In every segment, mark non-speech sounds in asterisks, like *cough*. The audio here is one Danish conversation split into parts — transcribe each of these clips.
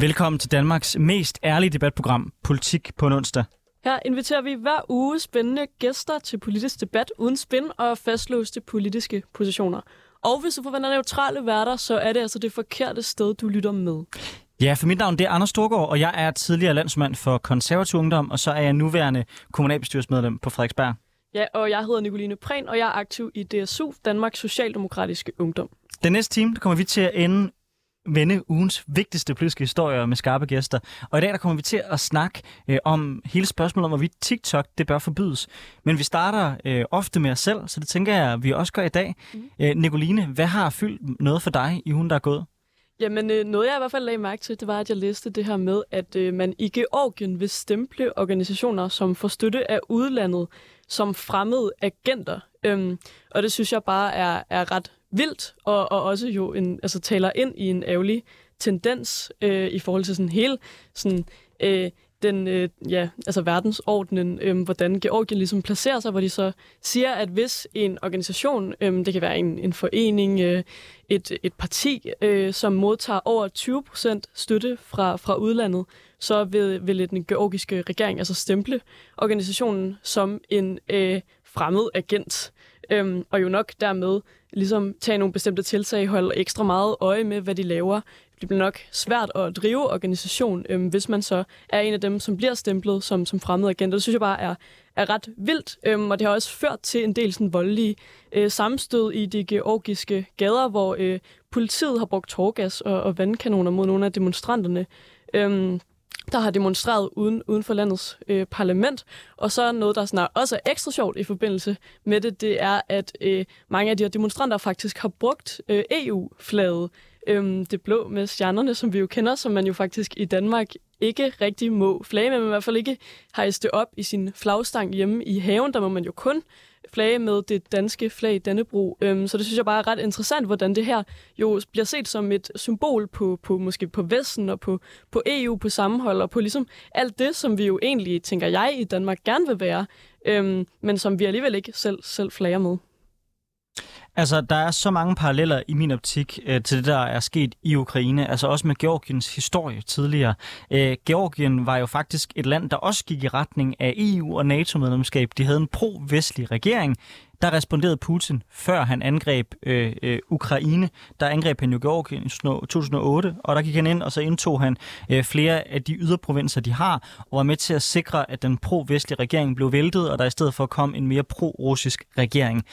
Velkommen til Danmarks mest ærlige debatprogram, Politik på en onsdag. Her inviterer vi hver uge spændende gæster til politisk debat uden spin og fastlåste politiske positioner. Og hvis du forventer neutrale værter, så er det altså det forkerte sted, du lytter med. Ja, for mit navn det er Anders Storgård, og jeg er tidligere landsmand for konservativ ungdom, og så er jeg nuværende kommunalbestyrelsesmedlem på Frederiksberg. Ja, og jeg hedder Nicoline Prehn, og jeg er aktiv i DSU, Danmarks Socialdemokratiske Ungdom. Den næste time der kommer vi til at ende vende ugens vigtigste politiske historier med skarpe gæster. Og i dag der kommer vi til at snakke øh, om hele spørgsmålet om, hvorvidt TikTok det bør forbydes. Men vi starter øh, ofte med os selv, så det tænker jeg, vi også gør i dag. Mm. Øh, Nicoline, hvad har fyldt noget for dig i ugen, der er gået? Jamen, øh, noget jeg i hvert fald lagde mærke til, det var, at jeg læste det her med, at øh, man i Georgien vil stemple organisationer, som får støtte af udlandet, som fremmede agenter. Øhm, og det synes jeg bare er, er ret vildt, og, og også jo en, altså, taler ind i en ærgerlig tendens øh, i forhold til sådan hele sådan, øh, den, øh, ja, altså verdensordnen, øh, hvordan Georgien ligesom placerer sig, hvor de så siger, at hvis en organisation, øh, det kan være en, en forening, øh, et, et parti, øh, som modtager over 20% støtte fra, fra udlandet, så vil, vil den georgiske regering altså stemple organisationen som en øh, fremmed agent, øh, og jo nok dermed ligesom tage nogle bestemte tiltag, holde ekstra meget øje med, hvad de laver. Det bliver nok svært at drive organisation, øhm, hvis man så er en af dem, som bliver stemplet som, som fremmede agent. Det synes jeg bare er, er ret vildt, øhm, og det har også ført til en del sådan voldelige øh, sammenstød i de georgiske gader, hvor øh, politiet har brugt tårgas og, og vandkanoner mod nogle af demonstranterne. Øhm, der har demonstreret uden, uden for landets øh, parlament. Og så noget, der snart også er ekstra sjovt i forbindelse med det, det er, at øh, mange af de her demonstranter faktisk har brugt øh, EU-flaget, øh, det blå med stjernerne, som vi jo kender, som man jo faktisk i Danmark ikke rigtig må flage med, men i hvert fald ikke hejse det op i sin flagstang hjemme i haven. Der må man jo kun flage med det danske flag Dannebro. Øhm, så det synes jeg bare er ret interessant, hvordan det her jo bliver set som et symbol på, på måske på Vesten og på, på EU, på sammenhold og på ligesom alt det, som vi jo egentlig, tænker jeg, i Danmark gerne vil være, øhm, men som vi alligevel ikke selv, selv flager med. Altså, der er så mange paralleller i min optik øh, til det, der er sket i Ukraine. Altså også med Georgiens historie tidligere. Øh, Georgien var jo faktisk et land, der også gik i retning af EU og NATO-medlemskab. De havde en pro-vestlig regering. Der responderede Putin, før han angreb øh, øh, Ukraine. Der angreb han jo Georgien i 2008, og der gik han ind, og så indtog han øh, flere af de yderprovinser, de har, og var med til at sikre, at den pro-vestlige regering blev væltet, og der i stedet for kom en mere pro-russisk regering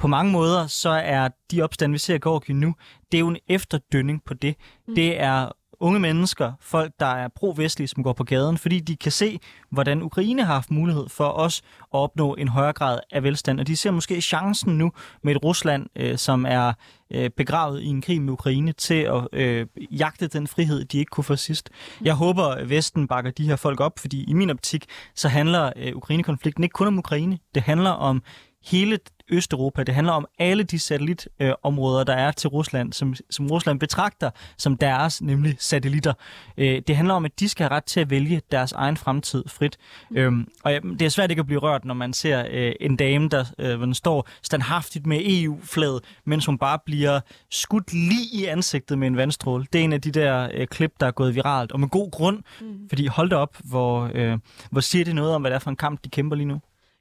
på mange måder, så er de opstande, vi ser i Georgien nu, det er jo en efterdønning på det. Mm. Det er unge mennesker, folk, der er pro-vestlige, som går på gaden, fordi de kan se, hvordan Ukraine har haft mulighed for os at opnå en højere grad af velstand. Og de ser måske chancen nu med et Rusland, øh, som er øh, begravet i en krig med Ukraine, til at øh, jagte den frihed, de ikke kunne få sidst. Jeg håber, at Vesten bakker de her folk op, fordi i min optik, så handler øh, Ukraine-konflikten ikke kun om Ukraine. Det handler om hele Østeuropa. Det handler om alle de satellitområder, der er til Rusland, som, som Rusland betragter som deres, nemlig satellitter. Øh, det handler om, at de skal have ret til at vælge deres egen fremtid frit. Øhm, og det er svært ikke at blive rørt, når man ser øh, en dame, der øh, den står standhaftigt med EU-flaget, mens hun bare bliver skudt lige i ansigtet med en vandstråle. Det er en af de der klip, der er gået viralt, og med god grund, mm. fordi hold da op, hvor, hvor siger det noget om, hvad det er for en kamp, de kæmper lige nu?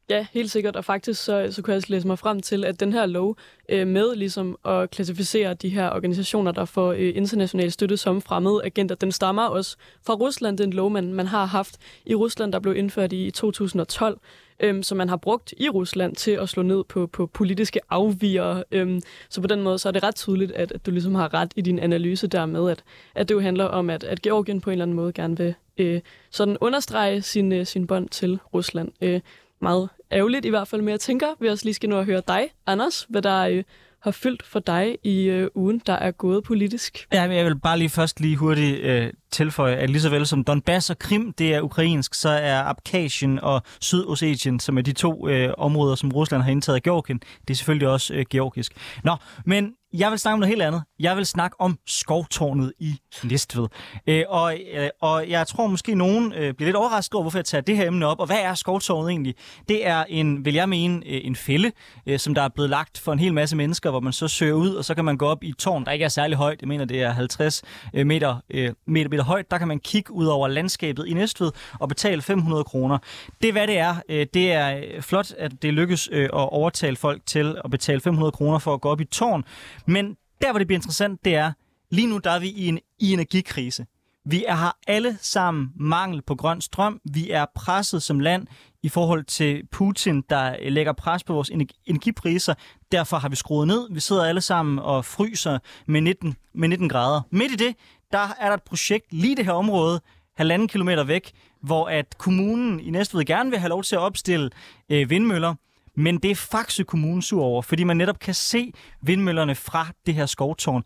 Ja, helt sikkert. Og faktisk så, så kunne jeg læse mig frem til, at den her lov øh, med ligesom at klassificere de her organisationer, der får øh, international støtte som fremmede agenter, den stammer også fra Rusland. Den lov, man, man har haft i Rusland, der blev indført i 2012 øhm, som man har brugt i Rusland til at slå ned på, på politiske afviger. Øhm, så på den måde så er det ret tydeligt, at, at du ligesom har ret i din analyse der med, at, at det jo handler om, at, at Georgien på en eller anden måde gerne vil øh, sådan understrege sin, øh, sin bånd til Rusland. Øh, meget ærgerligt i hvert fald, men jeg tænker, vi også lige skal nå at høre dig, Anders, hvad der øh, har fyldt for dig i øh, ugen, der er gået politisk. Ja, men jeg vil bare lige først lige hurtigt øh, tilføje, at lige så vel som Donbass og Krim, det er ukrainsk, så er Abkhazien og Sydossetien, som er de to øh, områder, som Rusland har indtaget af Georgien, det er selvfølgelig også øh, georgisk. Nå, men jeg vil snakke om noget helt andet. Jeg vil snakke om skovtårnet i Næstved. Øh, og, øh, og jeg tror måske nogen øh, bliver lidt overrasket over, hvorfor jeg tager det her emne op. Og hvad er skovtårnet egentlig? Det er en, vil jeg mene, øh, en fælde, øh, som der er blevet lagt for en hel masse mennesker, hvor man så søger ud, og så kan man gå op i et tårn, der ikke er særlig højt. Jeg mener, det er 50 øh, meter, øh, meter, meter højt. Der kan man kigge ud over landskabet i Næstved og betale 500 kroner. Det er, hvad det er. Øh, det er øh, flot, at det lykkes øh, at overtale folk til at betale 500 kroner for at gå op i tårn. Men der, hvor det bliver interessant, det er, lige nu der er vi i en i energikrise. Vi er har alle sammen mangel på grøn strøm. Vi er presset som land i forhold til Putin, der lægger pres på vores energipriser. Derfor har vi skruet ned. Vi sidder alle sammen og fryser med 19, med 19 grader. Midt i det, der er der et projekt lige det her område, halvanden kilometer væk, hvor at kommunen i Næstved gerne vil have lov til at opstille øh, vindmøller. Men det er Faxe Kommune sur over, fordi man netop kan se vindmøllerne fra det her skovtårn.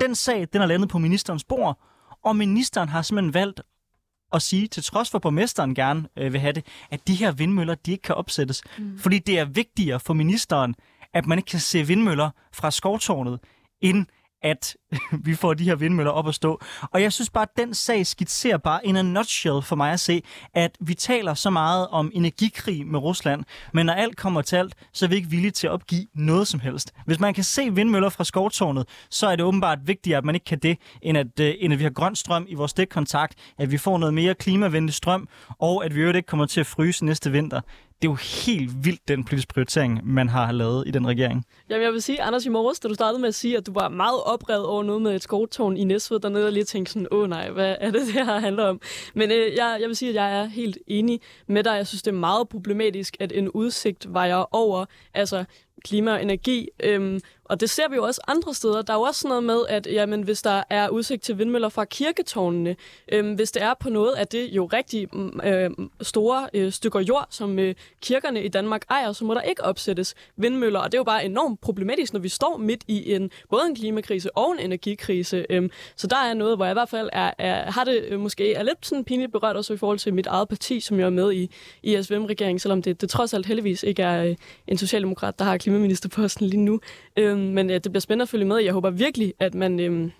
Den sag, den er landet på ministerens bord, og ministeren har simpelthen valgt at sige, til trods for borgmesteren gerne øh, vil have det, at de her vindmøller, de ikke kan opsættes. Mm. Fordi det er vigtigere for ministeren, at man ikke kan se vindmøller fra skovtårnet, end at *laughs* vi får de her vindmøller op at stå. Og jeg synes bare, at den sag skitserer bare in a nutshell for mig at se, at vi taler så meget om energikrig med Rusland, men når alt kommer til alt, så er vi ikke villige til at opgive noget som helst. Hvis man kan se vindmøller fra skovtårnet, så er det åbenbart vigtigere, at man ikke kan det, end at, uh, end at vi har grøn strøm i vores stikkontakt, at vi får noget mere klimavenlig strøm, og at vi jo ikke kommer til at fryse næste vinter det er jo helt vildt, den politiske prioritering, man har lavet i den regering. Jamen, jeg vil sige, Anders, i morges, da du startede med at sige, at du var meget oprevet over noget med et skovtårn i Næstved, dernede og lige tænkte sådan, åh nej, hvad er det, det her handler om? Men øh, jeg, jeg vil sige, at jeg er helt enig med dig. Jeg synes, det er meget problematisk, at en udsigt vejer over altså klima og energi. Øhm, og det ser vi jo også andre steder. Der er jo også sådan noget med, at jamen, hvis der er udsigt til vindmøller fra kirketårnene, øh, hvis det er på noget af det jo rigtig øh, store øh, stykker jord, som øh, kirkerne i Danmark ejer, så må der ikke opsættes vindmøller. Og det er jo bare enormt problematisk, når vi står midt i en både en klimakrise og en energikrise. Øh, så der er noget, hvor jeg i hvert fald er, er, har det øh, måske er lidt sådan pinligt berørt også i forhold til mit eget parti, som jeg er med i, i SVM-regeringen, selvom det, det trods alt heldigvis ikke er øh, en socialdemokrat, der har klimaministerposten lige nu. Øhm. Øhm, men ja, det bliver spændende at følge med. Jeg håber virkelig, at man øhm,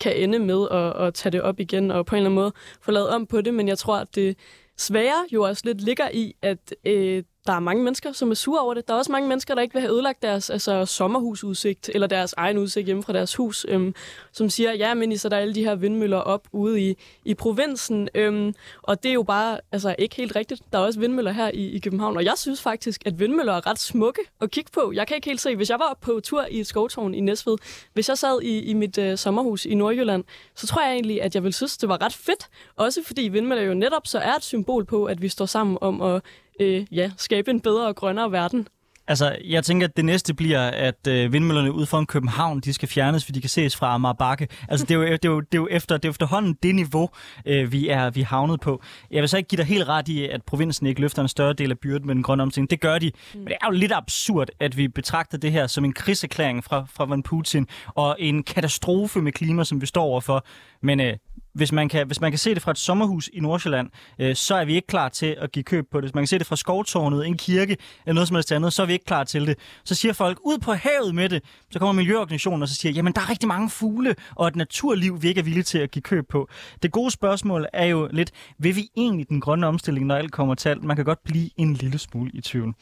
kan ende med at, at tage det op igen og på en eller anden måde få lavet om på det. Men jeg tror, at det svære jo også lidt ligger i, at øh, der er mange mennesker, som er sure over det. Der er også mange mennesker, der ikke vil have ødelagt deres altså, sommerhusudsigt, eller deres egen udsigt hjemme fra deres hus, øhm, som siger, ja, men I så der alle de her vindmøller op ude i, i provinsen. Øhm, og det er jo bare altså, ikke helt rigtigt. Der er også vindmøller her i, i København, og jeg synes faktisk, at vindmøller er ret smukke at kigge på. Jeg kan ikke helt se, hvis jeg var på tur i et skovtårn i Næstved, hvis jeg sad i, i mit øh, sommerhus i Nordjylland, så tror jeg egentlig, at jeg ville synes, det var ret fedt. Også fordi vindmøller jo netop så er et symbol på, at vi står sammen om at øh, ja, skabe en bedre og grønnere verden. Altså, jeg tænker, at det næste bliver, at øh, vindmøllerne ud foran København, de skal fjernes, fordi de kan ses fra Amager Bakke. Altså, det er jo, det er jo, det er jo efter, det er efterhånden det niveau, øh, vi er vi er havnet på. Jeg vil så ikke give dig helt ret i, at provinsen ikke løfter en større del af byrden med den grønne omstilling. Det gør de. Mm. Men det er jo lidt absurd, at vi betragter det her som en kriserklæring fra, fra Van Putin, og en katastrofe med klima, som vi står overfor. Men øh, hvis man, kan, hvis man kan se det fra et sommerhus i Nordsjælland, øh, så er vi ikke klar til at give køb på det. Hvis man kan se det fra skovtårnet, en kirke eller noget som helst andet, så er vi ikke klar til det. Så siger folk, ud på havet med det. Så kommer miljøorganisationen og så siger, jamen der er rigtig mange fugle og et naturliv, vi ikke er villige til at give køb på. Det gode spørgsmål er jo lidt, vil vi egentlig den grønne omstilling, når alt kommer til alt? Man kan godt blive en lille smule i tvivl.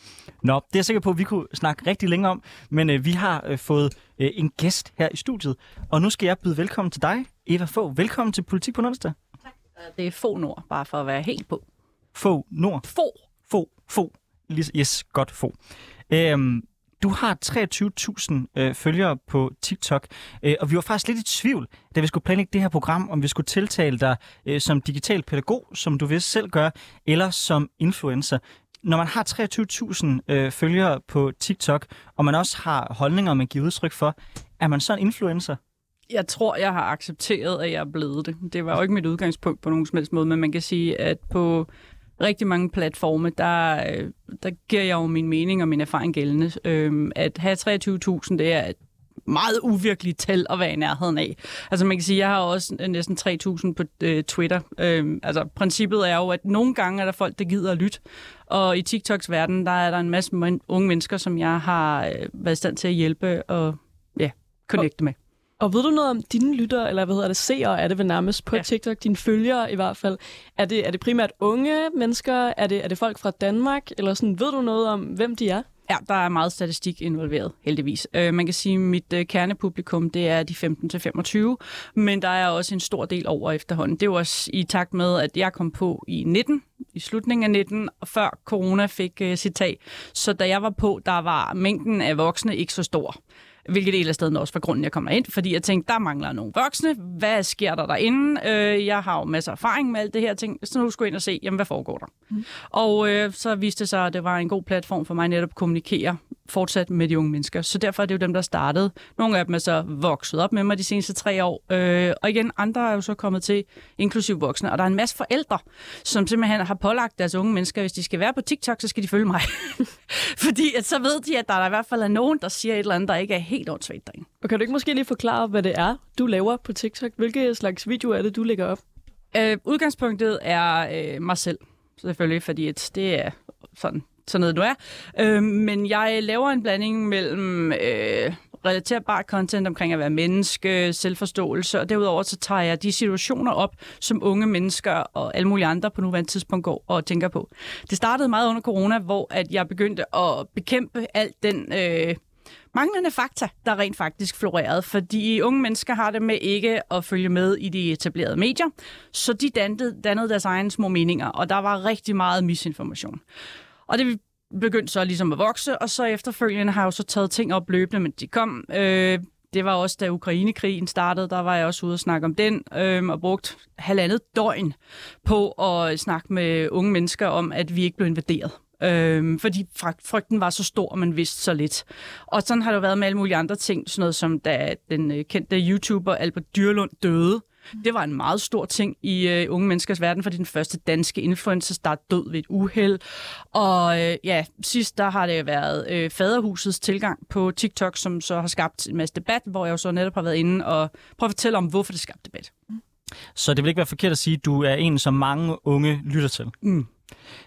Nå, det er jeg sikker på, at vi kunne snakke rigtig længe om, men øh, vi har øh, fået øh, en gæst her i studiet. Og nu skal jeg byde velkommen til dig, Eva Få. Velkommen til Politik på onsdag. Tak. Det er Få Nord, bare for at være helt på. Få Nord? Få. Få. Få. Yes, godt få. Øhm, du har 23.000 øh, følgere på TikTok, øh, og vi var faktisk lidt i tvivl, da vi skulle planlægge det her program, om vi skulle tiltale dig øh, som digital pædagog, som du vist selv gør, eller som influencer når man har 23.000 øh, følgere på TikTok, og man også har holdninger, man giver udtryk for, er man så en influencer? Jeg tror, jeg har accepteret, at jeg er blevet det. Det var jo ikke mit udgangspunkt på nogen som helst måde, men man kan sige, at på rigtig mange platforme, der, øh, der giver jeg jo min mening og min erfaring gældende. Øhm, at have 23.000, det er et meget uvirkeligt tal at være i nærheden af. Altså man kan sige, jeg har også næsten 3.000 på øh, Twitter. Øhm, altså princippet er jo, at nogle gange er der folk, der gider at lytte. Og i TikToks verden, der er der en masse unge mennesker, som jeg har øh, været i stand til at hjælpe og ja, connecte med. Og ved du noget om dine lyttere, eller hvad hedder det, seere, er det vel nærmest på ja. TikTok, dine følgere i hvert fald? Er det, er det primært unge mennesker? Er det, er det folk fra Danmark? Eller sådan, ved du noget om, hvem de er? Ja, der er meget statistik involveret, heldigvis. Øh, man kan sige, at mit øh, kernepublikum, det er de 15-25, men der er også en stor del over efterhånden. Det var også i takt med, at jeg kom på i 19, i slutningen af 19, og før corona fik øh, sit tag. Så da jeg var på, der var mængden af voksne ikke så stor. Hvilket del af stedet også for grunden, jeg kommer ind, fordi jeg tænkte, der mangler nogle voksne. Hvad sker der derinde? Øh, jeg har jo masser af erfaring med alt det her ting, så nu skulle jeg ind og se, jamen, hvad foregår der? Mm. Og øh, så viste det sig, at det var en god platform for mig netop at kommunikere fortsat med de unge mennesker. Så derfor er det jo dem, der startede. Nogle af dem er så vokset op med mig de seneste tre år. Øh, og igen, andre er jo så kommet til, inklusiv voksne. Og der er en masse forældre, som simpelthen har pålagt deres unge mennesker, hvis de skal være på TikTok, så skal de følge mig. *laughs* Fordi at så ved de, at der, der i hvert fald er nogen, der siger et eller andet, der ikke er helt åndssvagt derinde. Og kan du ikke måske lige forklare, hvad det er, du laver på TikTok? Hvilke slags videoer er det, du lægger op? Øh, udgangspunktet er øh, mig selv, selvfølgelig, fordi at det er sådan, sådan noget, du er. Øh, men jeg laver en blanding mellem øh, relaterbar content omkring at være menneske, selvforståelse, og derudover så tager jeg de situationer op, som unge mennesker og alle mulige andre på nuværende tidspunkt går og tænker på. Det startede meget under corona, hvor at jeg begyndte at bekæmpe alt den... Øh, manglende fakta, der rent faktisk florerede, fordi unge mennesker har det med ikke at følge med i de etablerede medier, så de dannede, dannede deres egne små meninger, og der var rigtig meget misinformation. Og det begyndte så ligesom at vokse, og så efterfølgende har jeg jo så taget ting op løbende, men de kom. Øh, det var også, da Ukrainekrigen startede, der var jeg også ude og snakke om den, øh, og brugt halvandet døgn på at snakke med unge mennesker om, at vi ikke blev invaderet. Øhm, fordi frygten var så stor, og man vidste så lidt. Og sådan har det jo været med alle mulige andre ting, sådan noget som da den øh, kendte YouTuber Albert Dyrlund døde. Det var en meget stor ting i øh, unge menneskers verden, fordi den første danske influencer der død ved et uheld. Og øh, ja, sidst der har det været øh, Faderhusets tilgang på TikTok, som så har skabt en masse debat, hvor jeg jo så netop har været inde og prøve at fortælle om, hvorfor det skabte debat. Så det vil ikke være forkert at sige, at du er en, som mange unge lytter til. Mm.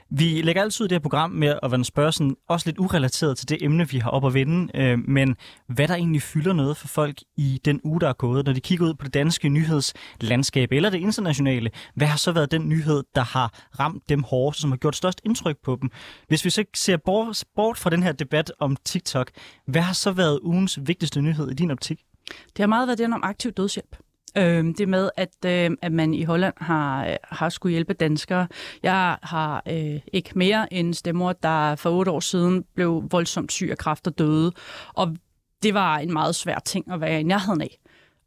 Vi lægger altid det her program med at være spørgsmål, også lidt urelateret til det emne, vi har op at vende, øh, men hvad der egentlig fylder noget for folk i den uge, der er gået, når de kigger ud på det danske nyhedslandskab eller det internationale, hvad har så været den nyhed, der har ramt dem hårdest, som har gjort størst indtryk på dem? Hvis vi så ser bort, bort fra den her debat om TikTok, hvad har så været ugens vigtigste nyhed i din optik? Det har meget været den om aktiv dødshjælp. Øh, det med, at, øh, at man i Holland har, har skulle hjælpe danskere. Jeg har øh, ikke mere end stemmer, der for otte år siden blev voldsomt syg af kræft og døde. Og det var en meget svær ting at være i nærheden af.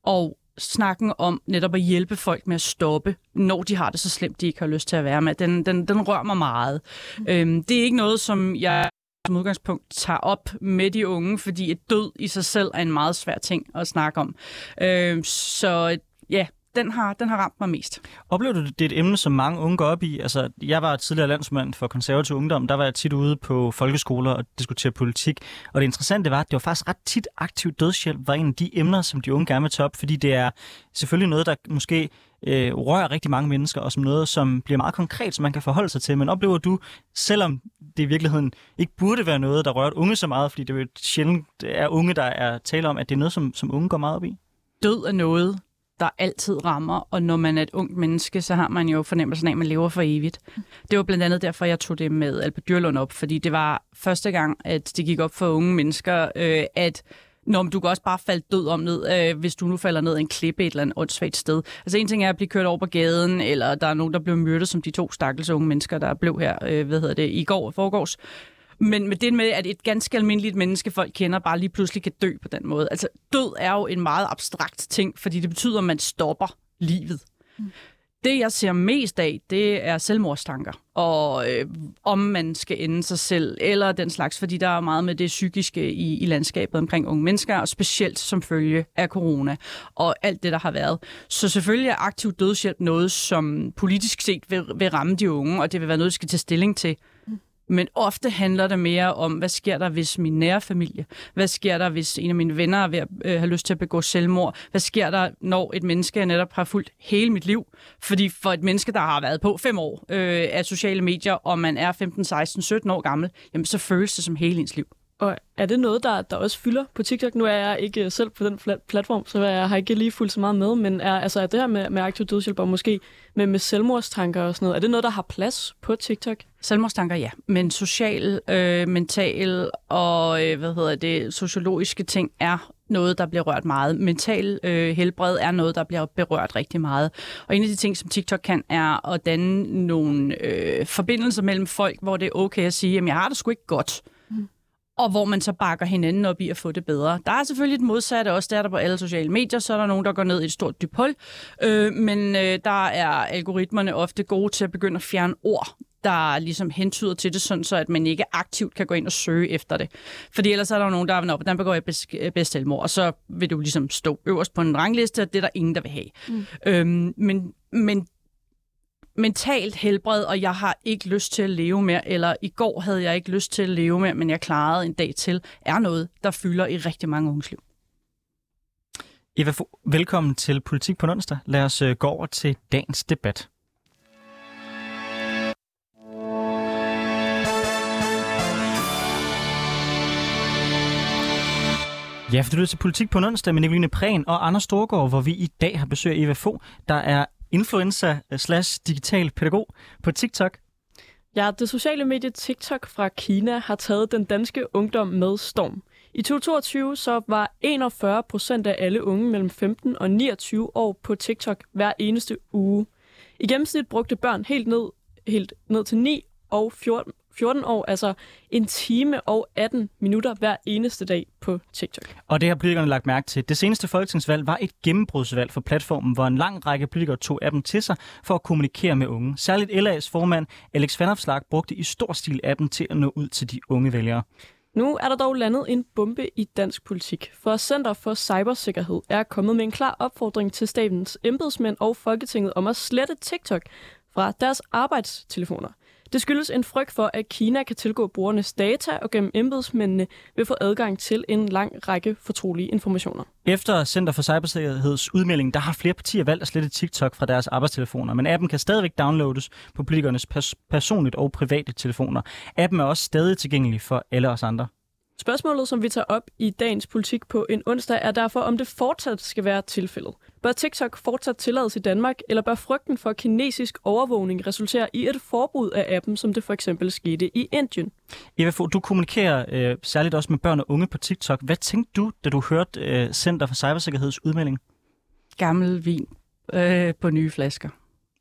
Og snakken om netop at hjælpe folk med at stoppe, når de har det så slemt, de ikke har lyst til at være med, den, den, den rører mig meget. Mm. Øhm, det er ikke noget, som jeg som udgangspunkt tager op med de unge, fordi et død i sig selv er en meget svær ting at snakke om. Øh, så ja, den har, den har ramt mig mest. Oplever du, det er et emne, som mange unge går op i? Altså, jeg var tidligere landsmand for konservativ ungdom. Der var jeg tit ude på folkeskoler og diskutere politik. Og det interessante var, at det var faktisk ret tit aktiv dødshjælp var en af de emner, som de unge gerne vil tage op, fordi det er selvfølgelig noget, der måske øh, rører rigtig mange mennesker, og som noget, som bliver meget konkret, som man kan forholde sig til. Men oplever du, selvom det i virkeligheden ikke burde være noget, der rører unge så meget, fordi det er jo sjældent er unge, der er tale om, at det er noget, som, som unge går meget op i? Død er noget, der altid rammer, og når man er et ungt menneske, så har man jo fornemmelsen af, at man lever for evigt. Det var blandt andet derfor, jeg tog det med Albert Dyrlund op, fordi det var første gang, at det gik op for unge mennesker, øh, at Nå, men du kan også bare falde død om ned, øh, hvis du nu falder ned i en klippe et eller andet åndssvagt sted. Altså en ting er at blive kørt over på gaden, eller der er nogen, der blev myrdet, som de to stakkels unge mennesker, der blev her, øh, hvad hedder det, i går og forgårs. Men med det med, at et ganske almindeligt menneske, folk kender, bare lige pludselig kan dø på den måde. Altså, død er jo en meget abstrakt ting, fordi det betyder, at man stopper livet. Mm. Det, jeg ser mest af, det er selvmordstanker, og øh, om man skal ende sig selv, eller den slags, fordi der er meget med det psykiske i, i landskabet omkring unge mennesker, og specielt som følge af corona, og alt det, der har været. Så selvfølgelig er aktiv dødshjælp noget, som politisk set vil, vil ramme de unge, og det vil være noget, de skal tage stilling til. Men ofte handler det mere om, hvad sker der, hvis min nære familie? Hvad sker der, hvis en af mine venner er ved at øh, have lyst til at begå selvmord? Hvad sker der, når et menneske, jeg netop har fulgt hele mit liv? Fordi for et menneske, der har været på fem år øh, af sociale medier, og man er 15, 16, 17 år gammel, jamen så føles det som hele ens liv. Og er det noget, der, der også fylder på TikTok? Nu er jeg ikke øh, selv på den platform, så jeg har ikke lige fulgt så meget med, men er, altså, er det her med, med aktiv dødshjælp og måske med, med selvmordstanker og sådan noget, er det noget, der har plads på TikTok? Selvmordstanker, ja. Men social, øh, mental og øh, hvad hedder det, sociologiske ting er noget, der bliver rørt meget. Mental øh, helbred er noget, der bliver berørt rigtig meget. Og en af de ting, som TikTok kan, er at danne nogle øh, forbindelser mellem folk, hvor det er okay at sige, at jeg har det sgu ikke godt. Øh, og hvor man så bakker hinanden op i at få det bedre. Der er selvfølgelig et modsatte også, der er der på alle sociale medier, så er der nogen, der går ned i et stort dyb hul. Øh, men øh, der er algoritmerne ofte gode til at begynde at fjerne ord, der ligesom hentyder til det, sådan så at man ikke aktivt kan gå ind og søge efter det. Fordi ellers er der jo nogen, der er, op, hvordan begår jeg bedst selvmord, og så vil du ligesom stå øverst på en rangliste, og det er der ingen, der vil have. Mm. Øhm, men, men mentalt helbred, og jeg har ikke lyst til at leve mere, eller i går havde jeg ikke lyst til at leve mere, men jeg klarede en dag til, er noget, der fylder i rigtig mange unges liv. Eva, velkommen til Politik på onsdag. Lad os øh, gå over til dagens debat. Ja, for du lytter til Politik på onsdag med Nicoline Prehn og Anders Storgård, hvor vi i dag har besøg af Eva Fogh, der er influencer slash digital pædagog på TikTok. Ja, det sociale medie TikTok fra Kina har taget den danske ungdom med storm. I 2022 så var 41 procent af alle unge mellem 15 og 29 år på TikTok hver eneste uge. I gennemsnit brugte børn helt ned, helt ned til 9 og 14, 14 år, altså en time og 18 minutter hver eneste dag på TikTok. Og det har politikerne lagt mærke til. Det seneste folketingsvalg var et gennembrudsvalg for platformen, hvor en lang række politikere tog appen til sig for at kommunikere med unge. Særligt LA's formand Alex Vanopslagh brugte i stor stil appen til at nå ud til de unge vælgere. Nu er der dog landet en bombe i dansk politik, for Center for Cybersikkerhed er kommet med en klar opfordring til statens embedsmænd og Folketinget om at slette TikTok fra deres arbejdstelefoner. Det skyldes en frygt for, at Kina kan tilgå brugernes data og gennem embedsmændene vil få adgang til en lang række fortrolige informationer. Efter Center for Cybersikkerheds udmelding, der har flere partier valgt at slette TikTok fra deres arbejdstelefoner, men appen kan stadigvæk downloades på politikernes pers- personligt og private telefoner. Appen er også stadig tilgængelig for alle os andre. Spørgsmålet, som vi tager op i dagens politik på en onsdag, er derfor, om det fortsat skal være tilfældet. Bør TikTok fortsat tillades i Danmark, eller bør frygten for kinesisk overvågning resultere i et forbud af appen, som det for eksempel skete i Indien? Eva Fogh, du kommunikerer øh, særligt også med børn og unge på TikTok. Hvad tænkte du, da du hørte øh, Center for Cybersikkerheds udmelding? Gammel vin øh, på nye flasker.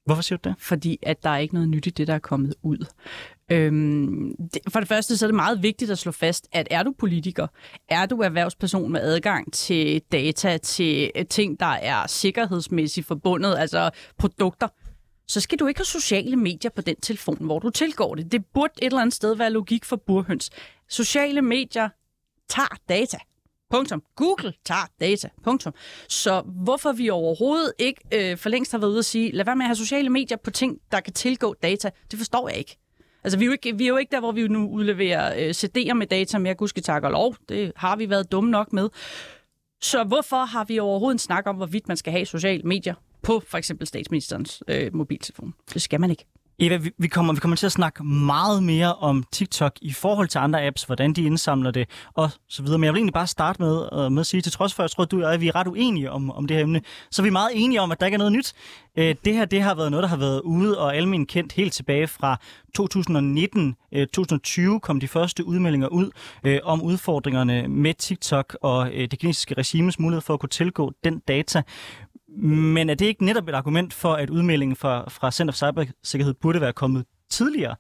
Hvorfor siger du det? Fordi at der er ikke noget nyt i det, der er kommet ud. Øhm, det, for det første så er det meget vigtigt at slå fast, at er du politiker, er du erhvervsperson med adgang til data, til øh, ting, der er sikkerhedsmæssigt forbundet, altså produkter, så skal du ikke have sociale medier på den telefon, hvor du tilgår det. Det burde et eller andet sted være logik for burhøns. Sociale medier tager data. Punktum. Google tager data. Punktum. Så hvorfor vi overhovedet ikke øh, for længst har været ude at sige, lad være med at have sociale medier på ting, der kan tilgå data, det forstår jeg ikke. Altså, vi er, jo ikke, vi er jo ikke der, hvor vi nu udleverer øh, CD'er med data mere, gudske tak og lov. Det har vi været dumme nok med. Så hvorfor har vi overhovedet en snak om, hvorvidt man skal have sociale medier på for eksempel statsministerens øh, mobiltelefon? Det skal man ikke. Eva, vi, vi, kommer, vi kommer til at snakke meget mere om TikTok i forhold til andre apps, hvordan de indsamler det og så videre. Men jeg vil egentlig bare starte med, øh, med at sige, til trods for, at jeg tror, at du og jeg vi er ret uenige om, om det her emne, så er vi meget enige om, at der ikke er noget nyt. Øh, det her det har været noget, der har været ude og almindeligt kendt helt tilbage fra 2019. Øh, 2020 kom de første udmeldinger ud øh, om udfordringerne med TikTok og øh, det kinesiske regimes mulighed for at kunne tilgå den data. Men er det ikke netop et argument for, at udmeldingen fra, fra Center for Cybersikkerhed burde være kommet tidligere?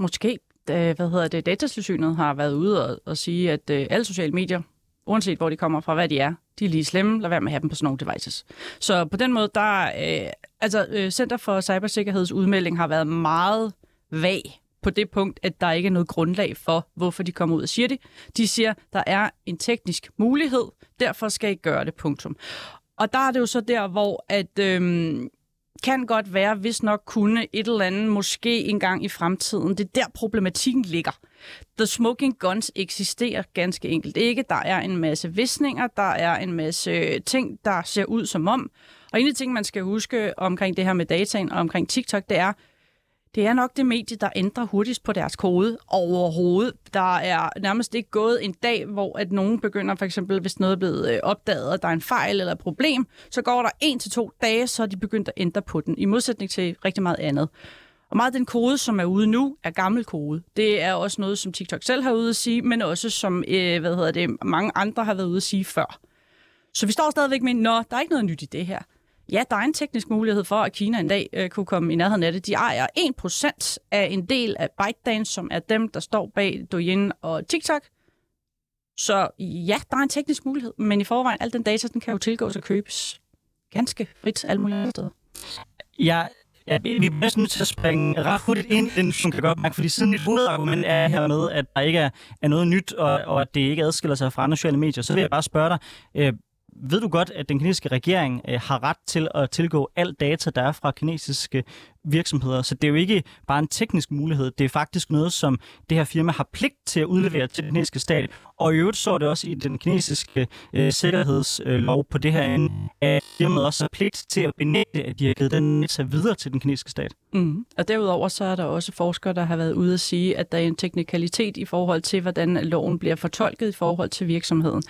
Måske. Hvad hedder det? Datatilsynet har været ude og, og sige, at øh, alle sociale medier, uanset hvor de kommer fra, hvad de er, de er lige slemme. Lad være med at have dem på sådan nogle devices. Så på den måde, der øh, altså øh, Center for Cybersikkerheds udmelding har været meget vag på det punkt, at der ikke er noget grundlag for, hvorfor de kommer ud og siger det. De siger, der er en teknisk mulighed, derfor skal I gøre det, punktum. Og der er det jo så der, hvor at øhm, kan godt være, hvis nok kunne et eller andet måske engang i fremtiden. Det er der problematikken ligger. The smoking guns eksisterer ganske enkelt ikke. Der er en masse visninger, der er en masse øh, ting, der ser ud som om. Og en af de ting, man skal huske omkring det her med dataen og omkring TikTok, det er, det er nok det medie, der ændrer hurtigst på deres kode overhovedet. Der er nærmest ikke gået en dag, hvor at nogen begynder, for eksempel hvis noget er blevet øh, opdaget, og der er en fejl eller et problem, så går der en til to dage, så er de begyndt at ændre på den, i modsætning til rigtig meget andet. Og meget af den kode, som er ude nu, er gammel kode. Det er også noget, som TikTok selv har ude at sige, men også som øh, hvad hedder det, mange andre har været ude at sige før. Så vi står stadigvæk med, nå, der er ikke noget nyt i det her. Ja, der er en teknisk mulighed for, at Kina en dag øh, kunne komme i nærheden af det. De ejer 1% af en del af ByteDance, som er dem, der står bag Douyin og TikTok. Så ja, der er en teknisk mulighed, men i forvejen, al den data, den kan jo tilgås og købes ganske frit alle mulige steder. Ja, Ja, vi er næsten nødt til at springe ret hurtigt ind i den, som kan godt mærke, fordi siden mit hovedargument er her med, at der ikke er, er noget nyt, og, og at det ikke adskiller sig fra andre sociale medier, så vil jeg bare spørge dig, øh, ved du godt, at den kinesiske regering øh, har ret til at tilgå al data, der er fra kinesiske virksomheder? Så det er jo ikke bare en teknisk mulighed, det er faktisk noget, som det her firma har pligt til at udlevere til den kinesiske stat. Og i øvrigt så det også i den kinesiske øh, sikkerhedslov på det her ende, at firmaet også har pligt til at benægte, at de har givet den data videre til den kinesiske stat. Mm. Og derudover så er der også forskere, der har været ude at sige, at der er en teknikalitet i forhold til, hvordan loven bliver fortolket i forhold til virksomheden.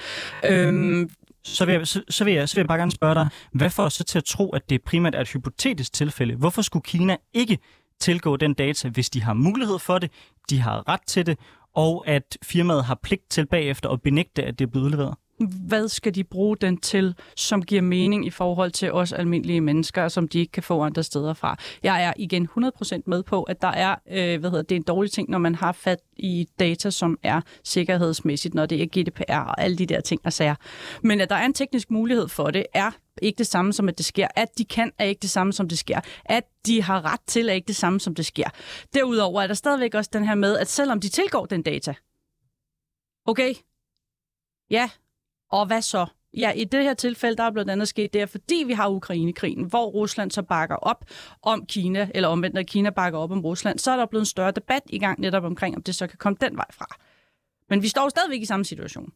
Øhm, så vil, jeg, så, så, vil jeg, så vil jeg bare gerne spørge dig, hvad får så til at tro, at det primært er et hypotetisk tilfælde? Hvorfor skulle Kina ikke tilgå den data, hvis de har mulighed for det, de har ret til det, og at firmaet har pligt til bagefter at benægte, at det er blevet udleveret? Hvad skal de bruge den til, som giver mening i forhold til os almindelige mennesker, som de ikke kan få andre steder fra. Jeg er igen 100% med på, at der er, øh, hvad hedder det, en dårlig ting, når man har fat i data, som er sikkerhedsmæssigt, når det er GDPR og alle de der ting og sager. Men at der er en teknisk mulighed for det, er ikke det samme som, at det sker. At de kan, er ikke det samme som det sker. At de har ret til, er ikke det samme som det sker. Derudover er der stadigvæk også den her med, at selvom de tilgår den data, okay, ja, og hvad så? Ja, i det her tilfælde, der er blandt andet sket det, fordi vi har Ukrainekrigen, hvor Rusland så bakker op om Kina, eller omvendt, når Kina bakker op om Rusland, så er der blevet en større debat i gang netop omkring, om det så kan komme den vej fra. Men vi står stadigvæk i samme situation.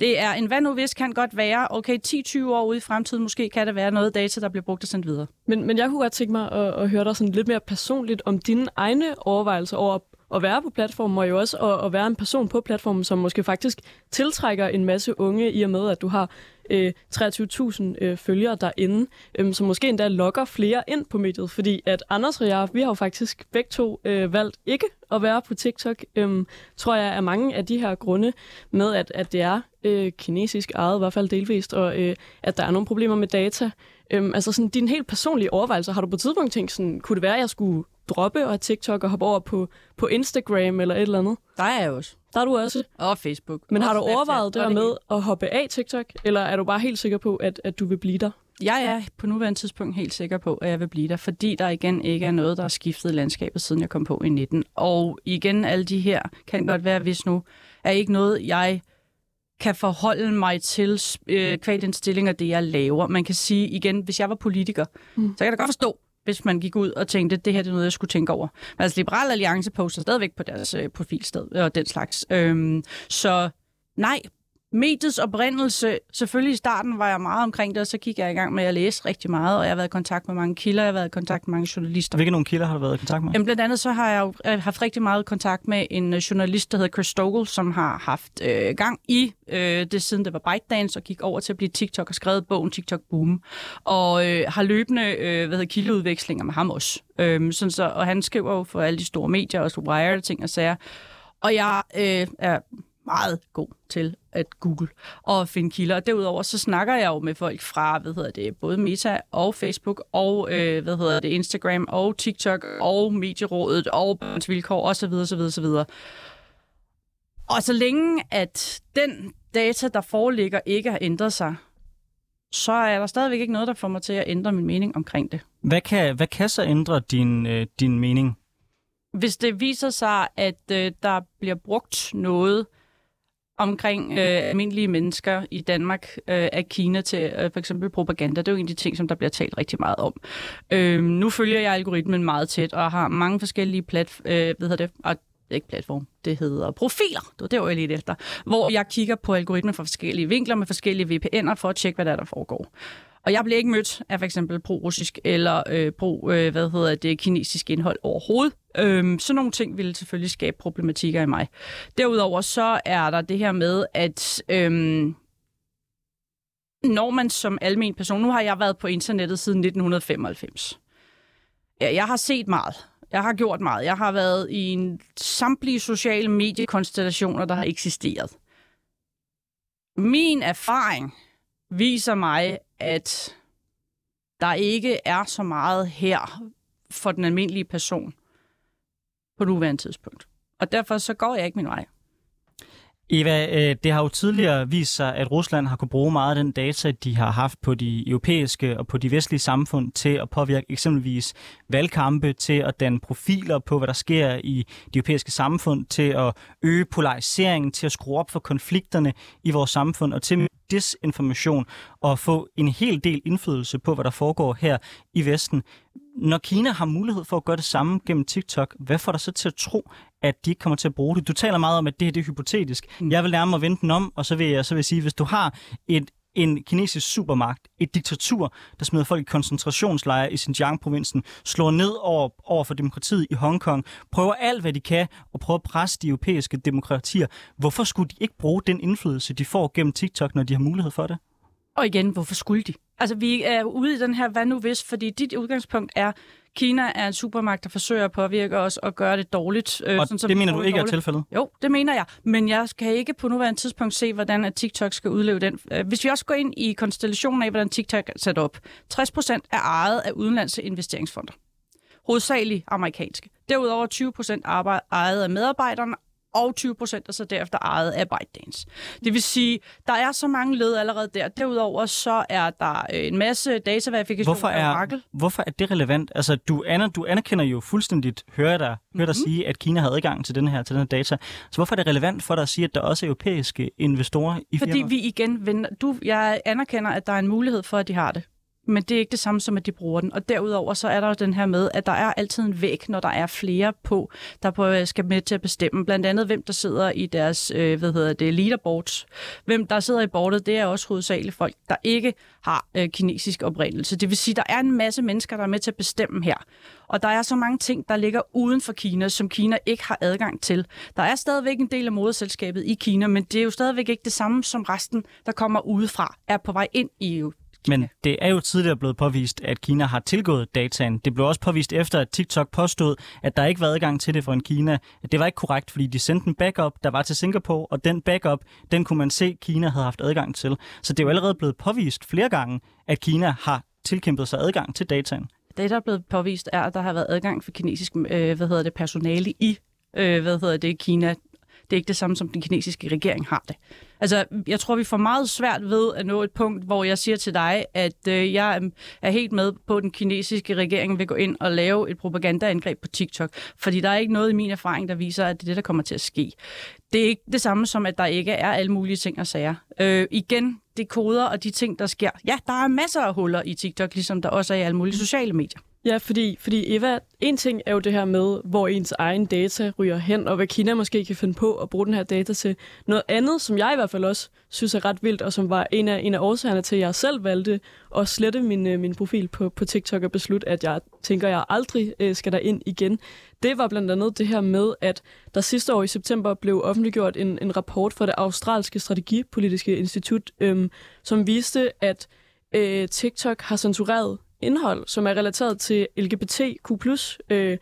Det er en hvad nu hvis kan godt være, okay, 10-20 år ude i fremtiden, måske kan der være noget data, der bliver brugt og sendt videre. Men, men jeg kunne godt tænke mig at, at høre dig sådan lidt mere personligt om dine egne overvejelser over at være på platformen, og jo også at, at være en person på platformen, som måske faktisk tiltrækker en masse unge, i og med, at du har øh, 23.000 øh, følgere derinde, øh, som måske endda lokker flere ind på mediet, fordi at Anders og jeg, vi har jo faktisk begge to øh, valgt ikke at være på TikTok, øh, tror jeg er mange af de her grunde med, at, at det er øh, kinesisk ejet, i hvert fald delvist, og øh, at der er nogle problemer med data. Øh, altså sådan din helt personlige overvejelser, har du på et tidspunkt tænkt sådan, kunne det være, at jeg skulle droppe og TikTok og hoppe over på, på Instagram eller et eller andet? Der er jeg også. Der er du også. Og Facebook. Men har du overvejet det med at hoppe af TikTok, eller er du bare helt sikker på, at, at du vil blive der? Jeg er på nuværende tidspunkt helt sikker på, at jeg vil blive der, fordi der igen ikke er noget, der er skiftet landskabet, siden jeg kom på i 19. Og igen, alle de her kan godt være, hvis nu er ikke noget, jeg kan forholde mig til øh, kvad den stilling af det, jeg laver. Man kan sige igen, hvis jeg var politiker, mm. så kan jeg da godt forstå, hvis man gik ud og tænkte, at det her det er noget, jeg skulle tænke over. Men altså, Liberal Alliance poster stadigvæk på deres øh, profilsted og den slags. Øhm, så nej, mediets oprindelse, selvfølgelig i starten var jeg meget omkring det, og så gik jeg i gang med at læse rigtig meget, og jeg har været i kontakt med mange kilder, jeg har været i kontakt med mange journalister. Hvilke nogle kilder har du været i kontakt med? Jamen, blandt andet så har jeg jo øh, haft rigtig meget kontakt med en øh, journalist, der hedder Chris Stogel, som har haft øh, gang i øh, det siden det var ByteDance, og gik over til at blive TikTok og skrevet bogen TikTok Boom, og øh, har løbende øh, hvad hedder, kildeudvekslinger med ham også. Øh, sådan så, og han skriver jo for alle de store medier, også Wired ting og sager. Og jeg øh, er meget god til at google og finde kilder. Og derudover så snakker jeg jo med folk fra, hvad hedder det, både Meta og Facebook og, øh, hvad hedder det, Instagram og TikTok og Medierådet og vilkår osv. osv. osv. Og så længe at den data, der foreligger, ikke har ændret sig, så er der stadigvæk ikke noget, der får mig til at ændre min mening omkring det. Hvad kan, hvad kan så ændre din, øh, din mening? Hvis det viser sig, at øh, der bliver brugt noget, omkring øh, almindelige mennesker i Danmark øh, af Kina til øh, for eksempel propaganda. Det er jo en af de ting, som der bliver talt rigtig meget om. Øh, nu følger jeg algoritmen meget tæt og har mange forskellige plat, øh, hvad det, og det er ikke platform, det hedder profiler. Det var det, jeg lidt efter. Hvor jeg kigger på algoritmen fra forskellige vinkler med forskellige VPN'er for at tjekke, hvad der, er, der foregår. Og jeg bliver ikke mødt af for eksempel pro-russisk eller øh, pro, øh, hvad hedder det, kinesisk indhold overhovedet. Øhm, sådan nogle ting ville selvfølgelig skabe problematikker i mig. Derudover så er der det her med, at øhm, når man som almen person, nu har jeg været på internettet siden 1995. Ja, jeg har set meget. Jeg har gjort meget. Jeg har været i en samtlige sociale mediekonstellationer, der har eksisteret. Min erfaring viser mig, at der ikke er så meget her for den almindelige person på nuværende tidspunkt. Og derfor så går jeg ikke min vej. Eva, øh, det har jo tidligere vist sig, at Rusland har kunne bruge meget af den data, de har haft på de europæiske og på de vestlige samfund til at påvirke eksempelvis valgkampe, til at danne profiler på, hvad der sker i de europæiske samfund, til at øge polariseringen, til at skrue op for konflikterne i vores samfund og til disinformation og få en hel del indflydelse på, hvad der foregår her i Vesten. Når Kina har mulighed for at gøre det samme gennem TikTok, hvad får dig så til at tro, at de ikke kommer til at bruge det? Du taler meget om, at det her det er hypotetisk. Mm. Jeg vil nærmere vente den om, og så vil jeg, så vil jeg sige, hvis du har et en kinesisk supermagt, et diktatur, der smider folk i koncentrationslejre i Xinjiang-provincen, slår ned over, over for demokratiet i Hongkong, prøver alt, hvad de kan, og prøver at presse de europæiske demokratier. Hvorfor skulle de ikke bruge den indflydelse, de får gennem TikTok, når de har mulighed for det? Og igen, hvorfor skulle de? Altså, vi er ude i den her, hvad nu hvis, fordi dit udgangspunkt er, Kina er en supermagt, der forsøger at påvirke os og gøre det dårligt. Øh, og sådan, det mener du ikke dårligt. er tilfældet? Jo, det mener jeg. Men jeg kan ikke på nuværende tidspunkt se, hvordan at TikTok skal udleve den. Øh, hvis vi også går ind i konstellationen af, hvordan TikTok er sat op. 60 procent er ejet af udenlandske investeringsfonder. Hovedsageligt amerikanske. Derudover 20 procent ejet af medarbejderne, og 20 procent er så derefter ejet af ByteDance. Det vil sige, der er så mange led allerede der. Derudover så er der øh, en masse dataverifikation hvorfor er, Oracle. Hvorfor er det relevant? Altså, du, aner, du anerkender jo fuldstændigt, hører jeg dig, hører mm-hmm. dig sige, at Kina har adgang til den her, til den her data. Så hvorfor er det relevant for dig at sige, at der også er europæiske investorer i Fordi firmaet? vi igen vender, du, jeg anerkender, at der er en mulighed for, at de har det men det er ikke det samme som, at de bruger den. Og derudover så er der jo den her med, at der er altid en væg, når der er flere på, der på, øh, skal med til at bestemme. Blandt andet, hvem der sidder i deres, øh, hvad hedder det, leaderboards. Hvem der sidder i bordet, det er også hovedsageligt folk, der ikke har øh, kinesisk oprindelse. Det vil sige, der er en masse mennesker, der er med til at bestemme her. Og der er så mange ting, der ligger uden for Kina, som Kina ikke har adgang til. Der er stadigvæk en del af moderselskabet i Kina, men det er jo stadigvæk ikke det samme som resten, der kommer udefra, er på vej ind i EU. Men det er jo tidligere blevet påvist, at Kina har tilgået dataen. Det blev også påvist efter, at TikTok påstod, at der ikke var adgang til det for en Kina. Det var ikke korrekt, fordi de sendte en backup, der var til Singapore, og den backup, den kunne man se, at Kina havde haft adgang til. Så det er jo allerede blevet påvist flere gange, at Kina har tilkæmpet sig adgang til dataen. Det, der er blevet påvist, er, at der har været adgang for kinesisk øh, hvad hedder det, personale i øh, hvad hedder det, Kina. Det er ikke det samme, som den kinesiske regering har det. Altså, jeg tror, vi får meget svært ved at nå et punkt, hvor jeg siger til dig, at øh, jeg er helt med på, at den kinesiske regering vil gå ind og lave et propagandaangreb på TikTok. Fordi der er ikke noget i min erfaring, der viser, at det er det, der kommer til at ske. Det er ikke det samme som, at der ikke er alle mulige ting og sager. Øh, igen, det koder og de ting, der sker. Ja, der er masser af huller i TikTok, ligesom der også er i alle mulige sociale medier. Ja, fordi, fordi Eva, en ting er jo det her med, hvor ens egen data ryger hen, og hvad Kina måske kan finde på at bruge den her data til. Noget andet, som jeg i hvert fald også synes er ret vildt, og som var en af, en af årsagerne til, at jeg selv valgte at slette min, øh, min profil på, på TikTok og beslutte, at jeg tænker, at jeg aldrig øh, skal der ind igen. Det var blandt andet det her med, at der sidste år i september blev offentliggjort en, en rapport fra det australske strategipolitiske institut, øhm, som viste, at øh, TikTok har censureret indhold, som er relateret til LGBTQ+. Øh,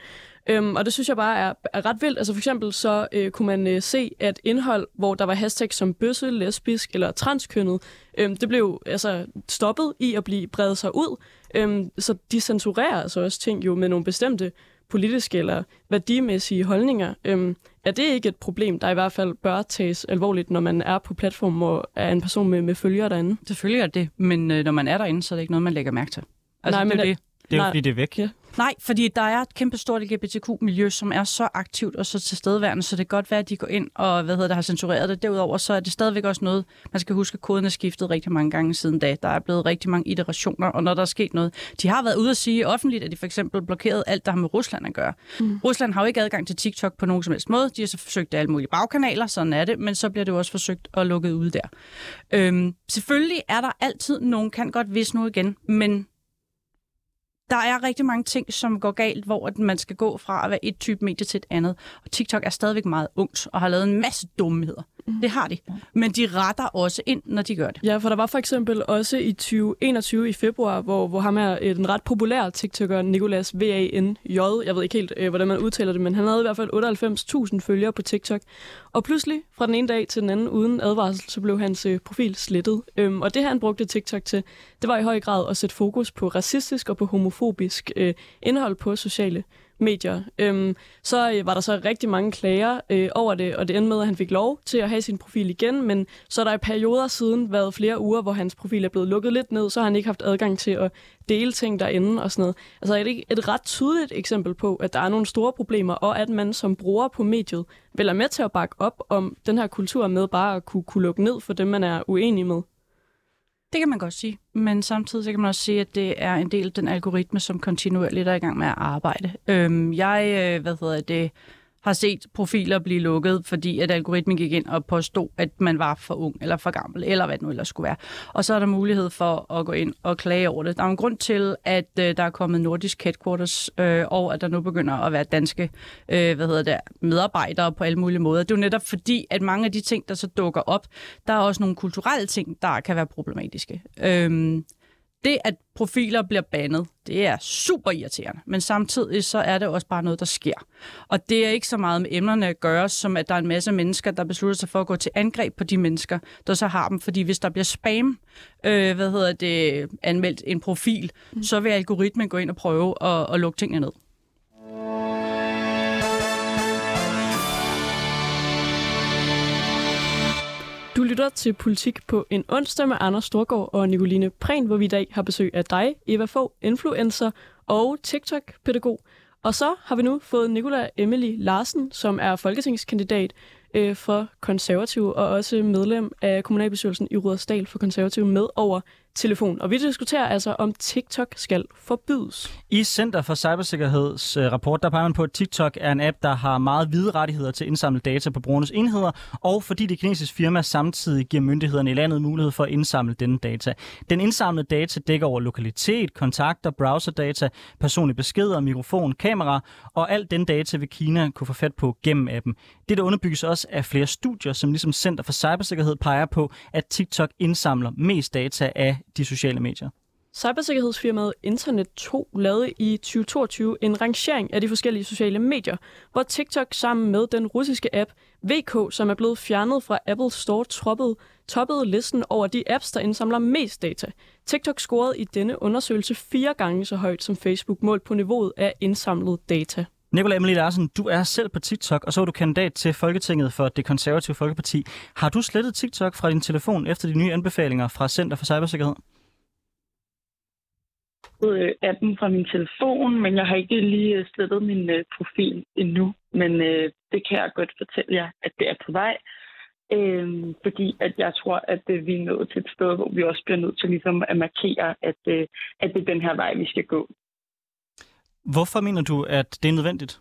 øhm, og det synes jeg bare er, er ret vildt. Altså for eksempel så øh, kunne man øh, se, at indhold, hvor der var hashtag som bøsse, lesbisk eller transkønnet, øh, det blev altså stoppet i at blive bredt sig ud. Øh, så de censurerer altså også ting jo med nogle bestemte politiske eller værdimæssige holdninger. Øhm, er det ikke et problem, der i hvert fald bør tages alvorligt, når man er på platform og er en person med, med følgere derinde? Selvfølgelig er det, men øh, når man er derinde, så er det ikke noget, man lægger mærke til. Altså, Nej, men det, det. det er jo fordi, det er væk. Ja. Nej, fordi der er et kæmpe stort LGBTQ-miljø, som er så aktivt og så tilstedeværende, så det kan godt være, at de går ind og hvad hedder det, har censureret det. Derudover så er det stadigvæk også noget, man skal huske, at koden er skiftet rigtig mange gange siden da. Der er blevet rigtig mange iterationer, og når der er sket noget. De har været ude at sige offentligt, at de for eksempel blokerede alt, der har med Rusland at gøre. Mm. Rusland har jo ikke adgang til TikTok på nogen som helst måde. De har så forsøgt alle mulige bagkanaler, sådan er det, men så bliver det jo også forsøgt at lukke ud der. Øhm, selvfølgelig er der altid nogen, kan godt vise nu igen, men der er rigtig mange ting, som går galt, hvor man skal gå fra at være et type medie til et andet. Og TikTok er stadigvæk meget ungt og har lavet en masse dumheder. Mm. Det har de. Men de retter også ind, når de gør det. Ja, for der var for eksempel også i 2021 i februar, hvor, hvor ham er en ret populær TikToker, Nicolas V-A-N-J. Jeg ved ikke helt, øh, hvordan man udtaler det, men han havde i hvert fald 98.000 følgere på TikTok. Og pludselig, fra den ene dag til den anden, uden advarsel, så blev hans øh, profil slettet. Øhm, og det han brugte TikTok til, det var i høj grad at sætte fokus på racistisk og på homofobisk øh, indhold på sociale medier. Øhm, så øh, var der så rigtig mange klager øh, over det, og det endte med, at han fik lov til at have sin profil igen, men så er der i perioder siden været flere uger, hvor hans profil er blevet lukket lidt ned, så har han ikke haft adgang til at dele ting derinde og sådan noget. Altså er det ikke et ret tydeligt eksempel på, at der er nogle store problemer, og at man som bruger på mediet vil være med til at bakke op om den her kultur med bare at kunne, kunne lukke ned for dem, man er uenig med? Det kan man godt sige, men samtidig så kan man også sige, at det er en del af den algoritme, som kontinuerligt er i gang med at arbejde. Øhm, jeg, øh, hvad hedder det, har set profiler blive lukket, fordi at algoritmen gik ind og påstod, at man var for ung eller for gammel, eller hvad det nu ellers skulle være. Og så er der mulighed for at gå ind og klage over det. Der er en grund til, at øh, der er kommet nordisk headquarters, øh, og at der nu begynder at være danske øh, hvad hedder det, medarbejdere på alle mulige måder. Det er jo netop fordi, at mange af de ting, der så dukker op, der er også nogle kulturelle ting, der kan være problematiske. Øh, det, at profiler bliver bandet, det er super irriterende, men samtidig så er det også bare noget, der sker. Og det er ikke så meget med emnerne at gøre, som at der er en masse mennesker, der beslutter sig for at gå til angreb på de mennesker, der så har dem. Fordi hvis der bliver spam, øh, hvad hedder det, anmeldt en profil, mm. så vil algoritmen gå ind og prøve at, at lukke tingene ned. Lytter til Politik på en onsdag med Anders Storgård og Nicoline Prehn, hvor vi i dag har besøg af dig, Eva Fogh, influencer og TikTok-pædagog. Og så har vi nu fået Nicola Emily Larsen, som er folketingskandidat øh, for konservative og også medlem af kommunalbestyrelsen i Rudersdal for konservative med over telefon. Og vi diskuterer altså, om TikTok skal forbydes. I Center for Cybersikkerheds øh, rapport, der peger man på, at TikTok er en app, der har meget hvide rettigheder til at indsamle data på brugernes enheder, og fordi det kinesiske firma samtidig giver myndighederne i landet mulighed for at indsamle denne data. Den indsamlede data dækker over lokalitet, kontakter, browserdata, personlige beskeder, mikrofon, kamera, og alt den data vil Kina kunne få fat på gennem appen. Det der underbygges også af flere studier, som ligesom Center for Cybersikkerhed peger på, at TikTok indsamler mest data af de sociale medier. Cybersikkerhedsfirmaet Internet 2 lavede i 2022 en rangering af de forskellige sociale medier, hvor TikTok sammen med den russiske app VK, som er blevet fjernet fra Apple Store, troppede, toppede listen over de apps, der indsamler mest data. TikTok scorede i denne undersøgelse fire gange så højt som Facebook målt på niveauet af indsamlet data. Nikolaj Emilie Larsen, du er selv på TikTok, og så er du kandidat til Folketinget for det konservative Folkeparti. Har du slettet TikTok fra din telefon efter de nye anbefalinger fra Center for Cybersikkerhed? Øh, Appen fra min telefon, men jeg har ikke lige øh, slettet min uh, profil endnu. Men uh, det kan jeg godt fortælle jer, at det er på vej. Uh, fordi at jeg tror, at uh, vi er nået til et sted, hvor vi også bliver nødt til ligesom, at markere, at, uh, at det er den her vej, vi skal gå. Hvorfor mener du, at det er nødvendigt?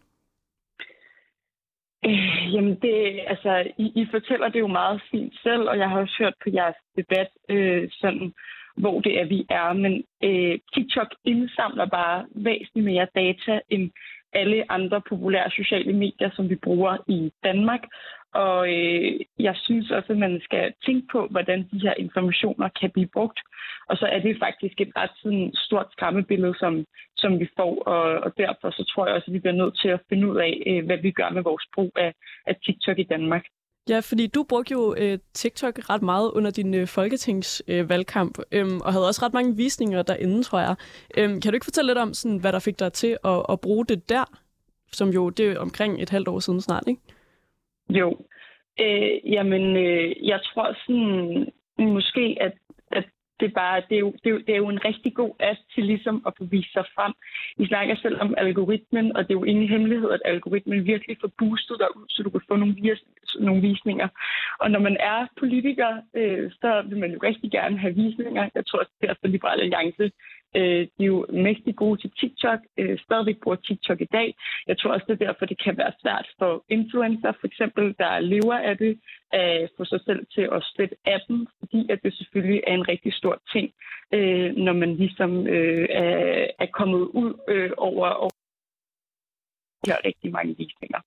Øh, jamen, det, altså, I, I fortæller det jo meget fint selv, og jeg har også hørt på jeres debat, øh, sådan, hvor det er, vi er. Men øh, TikTok indsamler bare væsentligt mere data end alle andre populære sociale medier, som vi bruger i Danmark. Og øh, jeg synes også, at man skal tænke på, hvordan de her informationer kan blive brugt. Og så er det faktisk et ret sådan, stort skræmmebillede, som, som vi får. Og, og derfor så tror jeg også, at vi bliver nødt til at finde ud af, øh, hvad vi gør med vores brug af, af TikTok i Danmark. Ja, fordi du brugte jo øh, TikTok ret meget under din øh, folketingsvalgkamp, øh, øh, og havde også ret mange visninger derinde, tror jeg. Øh, kan du ikke fortælle lidt om, sådan, hvad der fik dig til at, at bruge det der, som jo det er omkring et halvt år siden snart, ikke? Jo. Øh, jamen, øh, jeg tror sådan, måske, at, at det bare, det, er jo, det, er jo, det er jo en rigtig god app til ligesom at bevise sig frem. I snakker selv om algoritmen, og det er jo ingen hemmelighed, at algoritmen virkelig får boostet dig ud, så du kan få nogle, vis, nogle visninger. Og når man er politiker, øh, så vil man jo rigtig gerne have visninger. Jeg tror også, det er for Liberale Alliance Øh, de er jo mægtig gode til TikTok, øh, stadigvæk bruger TikTok i dag. Jeg tror også, det er derfor, det kan være svært for influencer, for eksempel, der lever af det, at få sig selv til at slette appen, fordi at det selvfølgelig er en rigtig stor ting, øh, når man ligesom øh, er, er kommet ud øh, over, over de her rigtig mange visninger.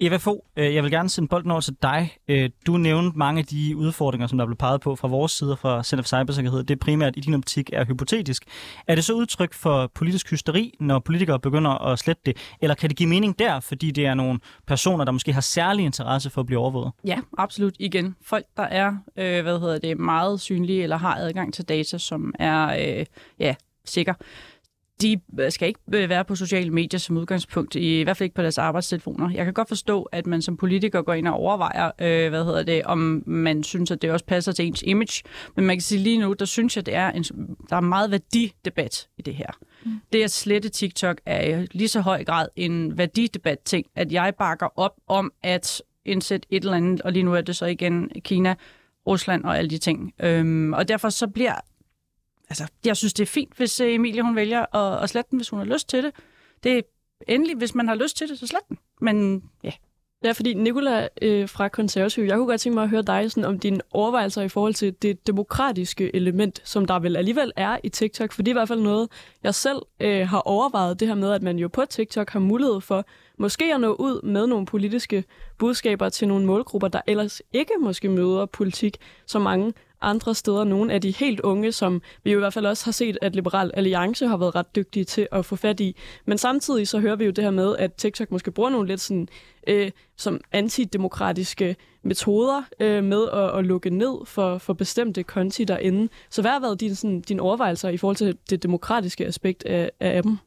Eva Fo, øh, jeg vil gerne sende bolden over til dig. Øh, du nævnte mange af de udfordringer, som der blev peget på fra vores side fra Center for Cybersikkerhed. Det primært i din optik er hypotetisk. Er det så udtryk for politisk hysteri, når politikere begynder at slette det? Eller kan det give mening der, fordi det er nogle personer, der måske har særlig interesse for at blive overvåget? Ja, absolut. Igen, folk, der er øh, hvad hedder det, meget synlige eller har adgang til data, som er øh, ja, sikker de skal ikke øh, være på sociale medier som udgangspunkt, i hvert fald ikke på deres arbejdstelefoner. Jeg kan godt forstå, at man som politiker går ind og overvejer, øh, hvad hedder det, om man synes, at det også passer til ens image. Men man kan sige lige nu, der synes jeg, det er en, der er meget værdidebat i det her. Mm. Det at slette TikTok er lige så høj grad en værdidebat ting, at jeg bakker op om at indsætte et eller andet, og lige nu er det så igen Kina, Rusland og alle de ting. Øhm, og derfor så bliver altså, jeg synes, det er fint, hvis øh, Emilie hun vælger at, at slette den, hvis hun har lyst til det. Det er endelig, hvis man har lyst til det, så slet den. Men ja. Ja, fordi Nicola øh, fra Konservativ, jeg kunne godt tænke mig at høre dig sådan, om dine overvejelser i forhold til det demokratiske element, som der vel alligevel er i TikTok. For det er i hvert fald noget, jeg selv øh, har overvejet, det her med, at man jo på TikTok har mulighed for måske at nå ud med nogle politiske budskaber til nogle målgrupper, der ellers ikke måske møder politik så mange andre steder. Nogle af de helt unge, som vi jo i hvert fald også har set, at Liberal Alliance har været ret dygtige til at få fat i. Men samtidig så hører vi jo det her med, at TikTok måske bruger nogle lidt sådan, øh, som antidemokratiske metoder øh, med at, at lukke ned for, for bestemte konti derinde. Så hvad har været dine, sådan, dine overvejelser i forhold til det demokratiske aspekt af, af appen?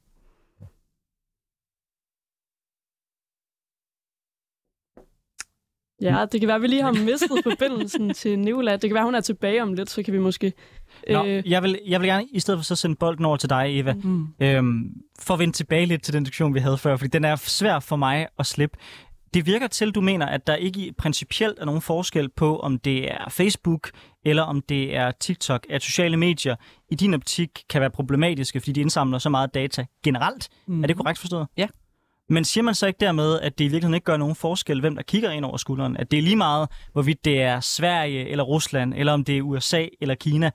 Ja, det kan være, at vi lige har mistet forbindelsen til Nicola. Det kan være, hun er tilbage om lidt, så kan vi måske... Nå, øh... jeg, vil, jeg vil gerne i stedet for så sende bolden over til dig, Eva. Mm. Øhm, for at vende tilbage lidt til den diskussion, vi havde før, fordi den er svær for mig at slippe. Det virker til, du mener, at der ikke principielt er nogen forskel på, om det er Facebook eller om det er TikTok, at sociale medier i din optik kan være problematiske, fordi de indsamler så meget data generelt. Mm. Er det korrekt forstået? Ja. Men siger man så ikke dermed, at det i virkeligheden ikke gør nogen forskel, hvem der kigger ind over skulderen? At det er lige meget, hvorvidt det er Sverige eller Rusland, eller om det er USA eller Kina.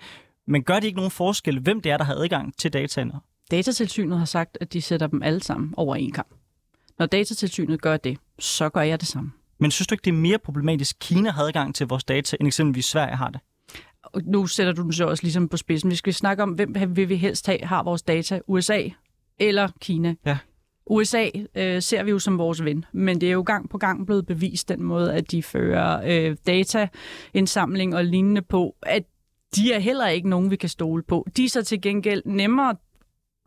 Men gør det ikke nogen forskel, hvem det er, der har adgang til dataene? Datatilsynet har sagt, at de sætter dem alle sammen over en kamp. Når datatilsynet gør det, så gør jeg det samme. Men synes du ikke, det er mere problematisk, at Kina har adgang til vores data, end eksempelvis Sverige har det? Og nu sætter du den så også ligesom på spidsen. Vi skal snakke om, hvem vil vi helst have, har vores data? USA eller Kina? Ja. USA øh, ser vi jo som vores ven, men det er jo gang på gang blevet bevist den måde, at de fører øh, dataindsamling og lignende på, at de er heller ikke nogen, vi kan stole på. De er så til gengæld nemmere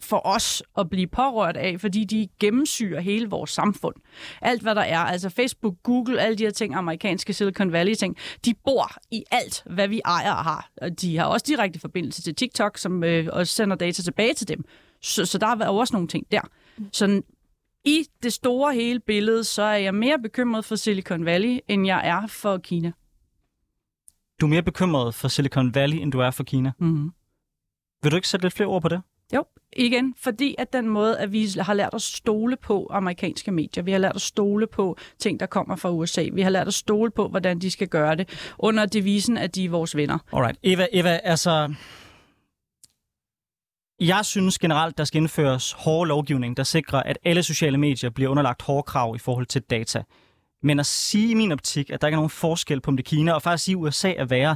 for os at blive pårørt af, fordi de gennemsyrer hele vores samfund. Alt, hvad der er, altså Facebook, Google, alle de her ting, amerikanske Silicon Valley-ting, de bor i alt, hvad vi ejer og har. Og de har også direkte forbindelse til TikTok, som øh, også sender data tilbage til dem. Så, så der er også nogle ting der. Så i det store hele billede, så er jeg mere bekymret for Silicon Valley, end jeg er for Kina. Du er mere bekymret for Silicon Valley, end du er for Kina? Mm-hmm. Vil du ikke sætte lidt flere ord på det? Jo, igen, fordi at den måde, at vi har lært at stole på amerikanske medier, vi har lært at stole på ting, der kommer fra USA, vi har lært at stole på, hvordan de skal gøre det, under devisen, at de er vores venner. Alright. Eva, Eva altså, jeg synes generelt, der skal indføres hårde lovgivning, der sikrer, at alle sociale medier bliver underlagt hårde krav i forhold til data. Men at sige i min optik, at der ikke er nogen forskel på, om det er Kina, og faktisk sige, at USA er værre,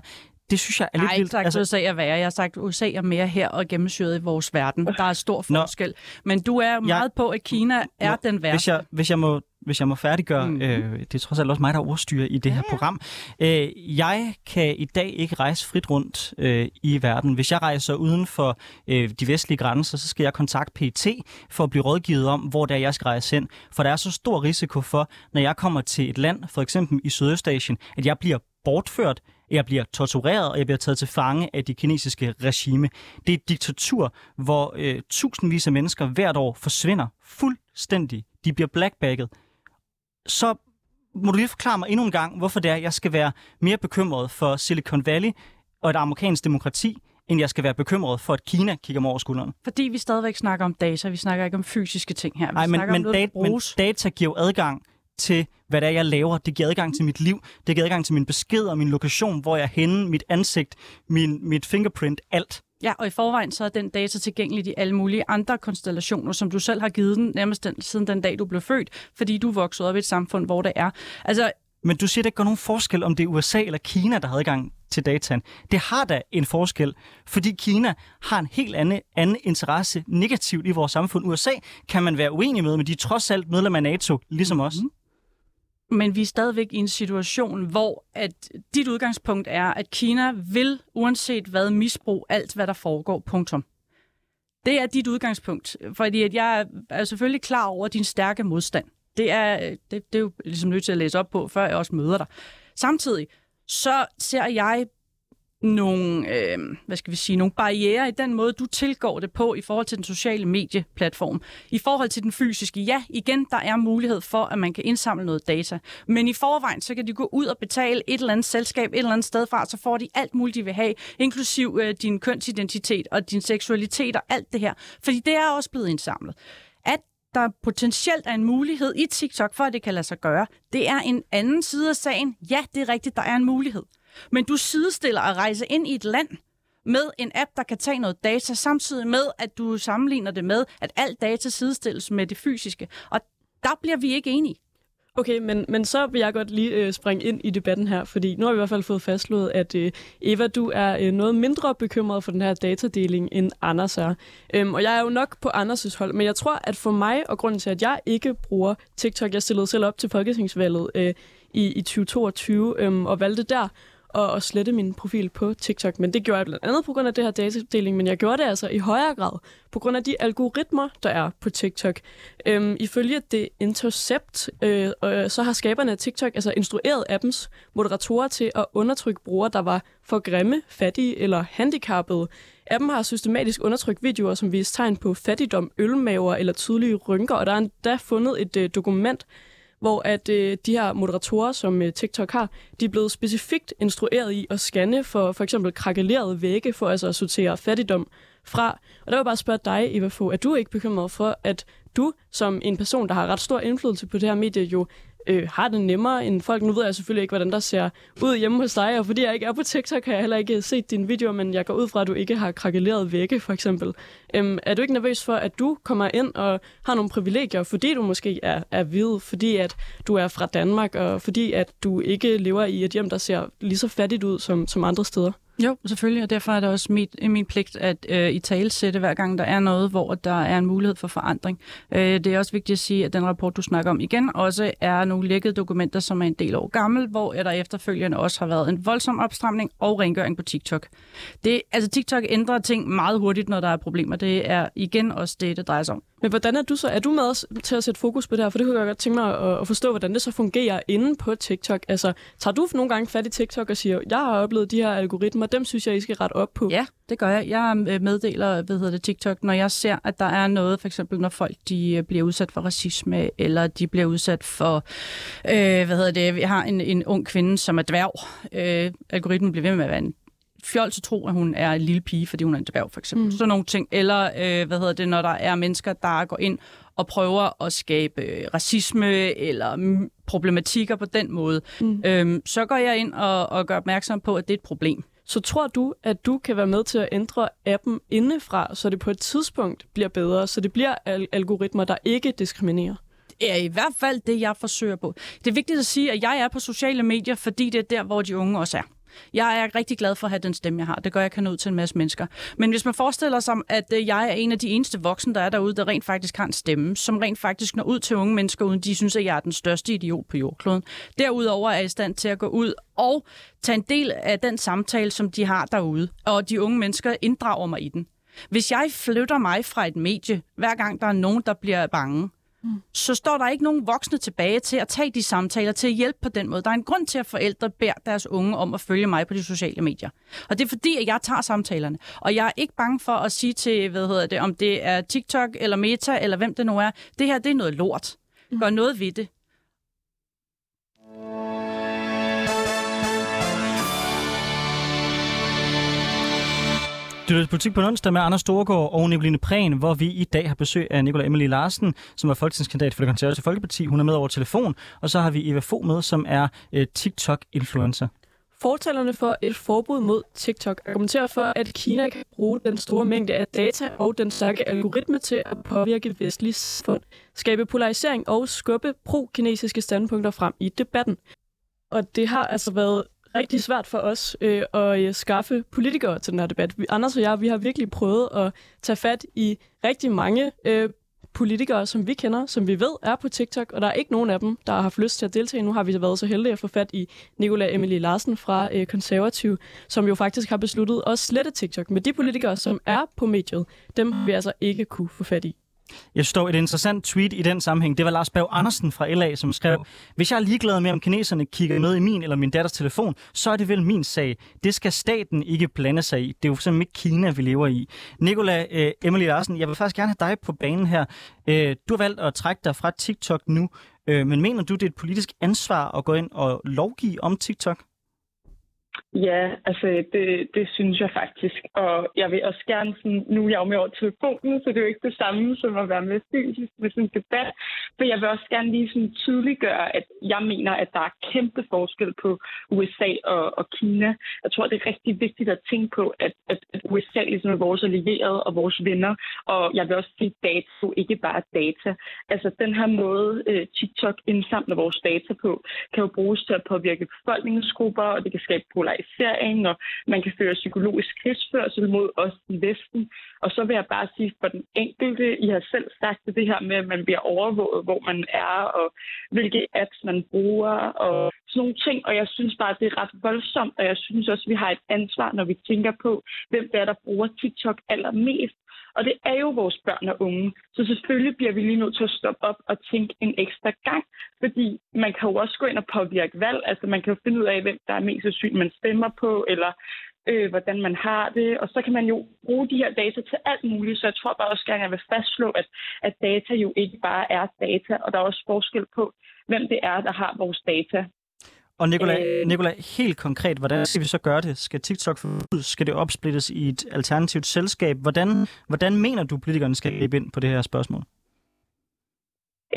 det synes jeg er lidt vildt. vildt. Nej, altså... USA er værre. Jeg har sagt, at USA er mere her og gennemsyret i vores verden. Der er stor forskel. Nå. Men du er meget jeg... på, at Kina er Nå. den værste. Hvis jeg, hvis jeg må hvis jeg må færdiggøre, mm. øh, det er trods alt også mig, der ordstyrer i det her ja. program. Øh, jeg kan i dag ikke rejse frit rundt øh, i verden. Hvis jeg rejser uden for øh, de vestlige grænser, så skal jeg kontakte PT for at blive rådgivet om, hvor det er, jeg skal rejse hen. For der er så stor risiko for, når jeg kommer til et land, for eksempel i Sydøstasien, at jeg bliver bortført Jeg bliver tortureret, og jeg bliver taget til fange af det kinesiske regime. Det er et diktatur, hvor øh, tusindvis af mennesker hvert år forsvinder fuldstændig. De bliver blackbagget. Så må du lige forklare mig endnu en gang, hvorfor det er, jeg skal være mere bekymret for Silicon Valley og et amerikansk demokrati, end jeg skal være bekymret for, at Kina kigger mig over skulderen. Fordi vi stadigvæk snakker om data, vi snakker ikke om fysiske ting her. Vi Nej, men, men, noget, dat, men data giver jo adgang til, hvad det er, jeg laver. Det giver adgang til mit liv. Det giver adgang til min besked og min lokation, hvor jeg er henne, mit ansigt, min, mit fingerprint, alt. Ja, og i forvejen så er den data tilgængelig i alle mulige andre konstellationer, som du selv har givet den nærmest den, siden den dag, du blev født, fordi du voksede op i et samfund, hvor det er. Altså, Men du siger, det ikke gør nogen forskel, om det er USA eller Kina, der har adgang til dataen. Det har da en forskel, fordi Kina har en helt anden, anden interesse negativt i vores samfund. USA kan man være uenig med, men de er trods alt medlem af NATO, ligesom os men vi er stadigvæk i en situation, hvor at dit udgangspunkt er, at Kina vil, uanset hvad, misbruge alt, hvad der foregår. Punktum. Det er dit udgangspunkt, fordi at jeg er selvfølgelig klar over din stærke modstand. Det er, det, det er jo ligesom nødt til at læse op på, før jeg også møder dig. Samtidig så ser jeg nogle, øh, hvad skal vi sige, nogle barriere i den måde, du tilgår det på i forhold til den sociale medieplatform. I forhold til den fysiske, ja, igen, der er mulighed for, at man kan indsamle noget data. Men i forvejen, så kan de gå ud og betale et eller andet selskab et eller andet sted fra, så får de alt muligt, de vil have, inklusiv øh, din kønsidentitet og din seksualitet og alt det her. Fordi det er også blevet indsamlet. At der potentielt er en mulighed i TikTok for, at det kan lade sig gøre, det er en anden side af sagen. Ja, det er rigtigt, der er en mulighed. Men du sidestiller at rejse ind i et land med en app, der kan tage noget data, samtidig med, at du sammenligner det med, at alt data sidestilles med det fysiske. Og der bliver vi ikke enige. Okay, men, men så vil jeg godt lige øh, springe ind i debatten her, fordi nu har vi i hvert fald fået fastslået, at øh, Eva, du er øh, noget mindre bekymret for den her datadeling, end Anders er. Øhm, og jeg er jo nok på Anders' hold, men jeg tror, at for mig, og grunden til, at jeg ikke bruger TikTok, jeg stillede selv op til folketingsvalget øh, i, i 2022, øh, og valgte der at, at slette min profil på TikTok. Men det gjorde jeg blandt andet på grund af det her datadeling, men jeg gjorde det altså i højere grad på grund af de algoritmer, der er på TikTok. Øhm, ifølge det Intercept, øh, øh, så har skaberne af TikTok altså instrueret appens moderatorer til at undertrykke brugere, der var for grimme, fattige eller handicappede. Appen har systematisk undertrykt videoer, som viser tegn på fattigdom, ølmaver eller tydelige rynker, og der er endda fundet et øh, dokument, hvor at øh, de her moderatorer, som øh, TikTok har, de er blevet specifikt instrueret i at scanne for for eksempel krakelerede vægge, for altså at sortere fattigdom fra. Og der vil jeg bare spørge dig, Eva Fogh, er du ikke bekymret for, at du som en person, der har ret stor indflydelse på det her medie, jo øh, har det nemmere end folk. Nu ved jeg selvfølgelig ikke, hvordan der ser ud hjemme hos dig, og fordi jeg ikke er på TikTok, har jeg heller ikke set dine videoer, men jeg går ud fra, at du ikke har krakeleret vægge, for eksempel. Øhm, er du ikke nervøs for, at du kommer ind og har nogle privilegier, fordi du måske er, er hvid, fordi at du er fra Danmark, og fordi at du ikke lever i et hjem, der ser lige så fattigt ud som, som andre steder? Jo, selvfølgelig, og derfor er det også mit, min pligt at øh, i tale sætte, hver gang der er noget, hvor der er en mulighed for forandring. Øh, det er også vigtigt at sige, at den rapport, du snakker om igen, også er nogle lækkede dokumenter, som er en del år gammel, hvor der efterfølgende også har været en voldsom opstramning og rengøring på TikTok. Det, altså TikTok ændrer ting meget hurtigt, når der er problemer. Det er igen også det, det drejer sig om. Men hvordan er du så? Er du med til at sætte fokus på det her? For det kunne jeg godt tænke mig at, at forstå, hvordan det så fungerer inde på TikTok. Altså, tager du nogle gange fat i TikTok og siger, jeg har oplevet de her algoritmer, dem synes jeg, I skal rette op på? Ja, det gør jeg. Jeg øh, meddeler hvad hedder det, TikTok, når jeg ser, at der er noget, for eksempel når folk de øh, bliver udsat for racisme, eller de bliver udsat for, øh, hvad hedder det, vi har en, en ung kvinde, som er dværg. Øh, algoritmen bliver ved med at være en fjol til tro, at hun er en lille pige, fordi hun er en dværg, for eksempel. Mm. Sådan nogle ting. Eller, øh, hvad hedder det, når der er mennesker, der går ind og prøver at skabe øh, racisme eller problematikker på den måde, mm. øhm, så går jeg ind og, og gør opmærksom på, at det er et problem. Så tror du, at du kan være med til at ændre appen indefra, så det på et tidspunkt bliver bedre, så det bliver al- algoritmer, der ikke diskriminerer? Det er i hvert fald det, jeg forsøger på. Det er vigtigt at sige, at jeg er på sociale medier, fordi det er der, hvor de unge også er. Jeg er rigtig glad for at have den stemme, jeg har. Det gør, at jeg kan nå ud til en masse mennesker. Men hvis man forestiller sig, at øh, jeg er en af de eneste voksne, der er derude, der rent faktisk har en stemme, som rent faktisk når ud til unge mennesker, uden de synes, at jeg er den største idiot på jordkloden. Derudover er jeg i stand til at gå ud og tage en del af den samtale, som de har derude. Og de unge mennesker inddrager mig i den. Hvis jeg flytter mig fra et medie, hver gang der er nogen, der bliver bange, så står der ikke nogen voksne tilbage til at tage de samtaler, til at hjælpe på den måde. Der er en grund til, at forældre beder deres unge om at følge mig på de sociale medier. Og det er fordi, at jeg tager samtalerne. Og jeg er ikke bange for at sige til, hvad hedder det, om det er TikTok eller Meta, eller hvem det nu er, det her det er noget lort. Gør noget ved det. Du lytter politik på onsdag med Anders Storgård og Nicoline Prehn, hvor vi i dag har besøg af Nicolai Emily Larsen, som er folketingskandidat for det konservative Folkeparti. Hun er med over telefon, og så har vi Eva Fo med, som er øh, TikTok-influencer. Fortalerne for et forbud mod TikTok argumenterer for, at Kina kan bruge den store mængde af data og den stærke algoritme til at påvirke vestlige samfund, skabe polarisering og skubbe pro-kinesiske standpunkter frem i debatten. Og det har altså været rigtig svært for os øh, at øh, skaffe politikere til den her debat. Vi, Anders og jeg, vi har virkelig prøvet at tage fat i rigtig mange øh, politikere, som vi kender, som vi ved er på TikTok, og der er ikke nogen af dem, der har haft lyst til at deltage. Nu har vi været så heldige at få fat i Nicola Emily Larsen fra øh, Konservativ, som jo faktisk har besluttet at slette TikTok. Men de politikere, som er på mediet, dem vil vi altså ikke kunne få fat i. Jeg står et interessant tweet i den sammenhæng. Det var Lars Berg Andersen fra LA, som skrev, hvis jeg er ligeglad med, om kineserne kigger med i min eller min datters telefon, så er det vel min sag. Det skal staten ikke blande sig i. Det er jo simpelthen ikke Kina, vi lever i. Nicola øh, Emily Larsen, jeg vil faktisk gerne have dig på banen her. Øh, du har valgt at trække dig fra TikTok nu, øh, men mener du, det er et politisk ansvar at gå ind og lovgive om TikTok? Ja, altså det, det synes jeg faktisk. Og jeg vil også gerne sådan, nu er jeg jo med over telefonen, så det er jo ikke det samme som at være med fysisk med sådan en debat. Men jeg vil også gerne lige sådan tydeliggøre, at jeg mener, at der er kæmpe forskel på USA og, og Kina. Jeg tror, det er rigtig vigtigt at tænke på, at, at, at USA ligesom er vores allierede og vores venner. Og jeg vil også sige, data ikke bare data. Altså den her måde, øh, TikTok indsamler vores data på, kan jo bruges til at påvirke befolkningsgrupper, og det kan skabe polariseringen, og man kan føre psykologisk krigsførsel mod os i Vesten. Og så vil jeg bare sige for den enkelte, I har selv sagt det her med, at man bliver overvåget, hvor man er, og hvilke apps man bruger, og sådan nogle ting. Og jeg synes bare, at det er ret voldsomt, og jeg synes også, at vi har et ansvar, når vi tænker på, hvem der er, der bruger TikTok allermest. Og det er jo vores børn og unge. Så selvfølgelig bliver vi lige nødt til at stoppe op og tænke en ekstra gang. Fordi man kan jo også gå ind og påvirke valg. Altså man kan jo finde ud af, hvem der er mest syg, man stemmer på, eller øh, hvordan man har det. Og så kan man jo bruge de her data til alt muligt. Så jeg tror bare også gerne, at jeg vil fastslå, at, at data jo ikke bare er data. Og der er også forskel på, hvem det er, der har vores data. Og Nicolai, øh, Nicolai, helt konkret, hvordan skal vi så gøre det? Skal TikTok forbydes? Skal det opsplittes i et alternativt selskab? Hvordan, hvordan mener du, politikerne skal gribe ind på det her spørgsmål?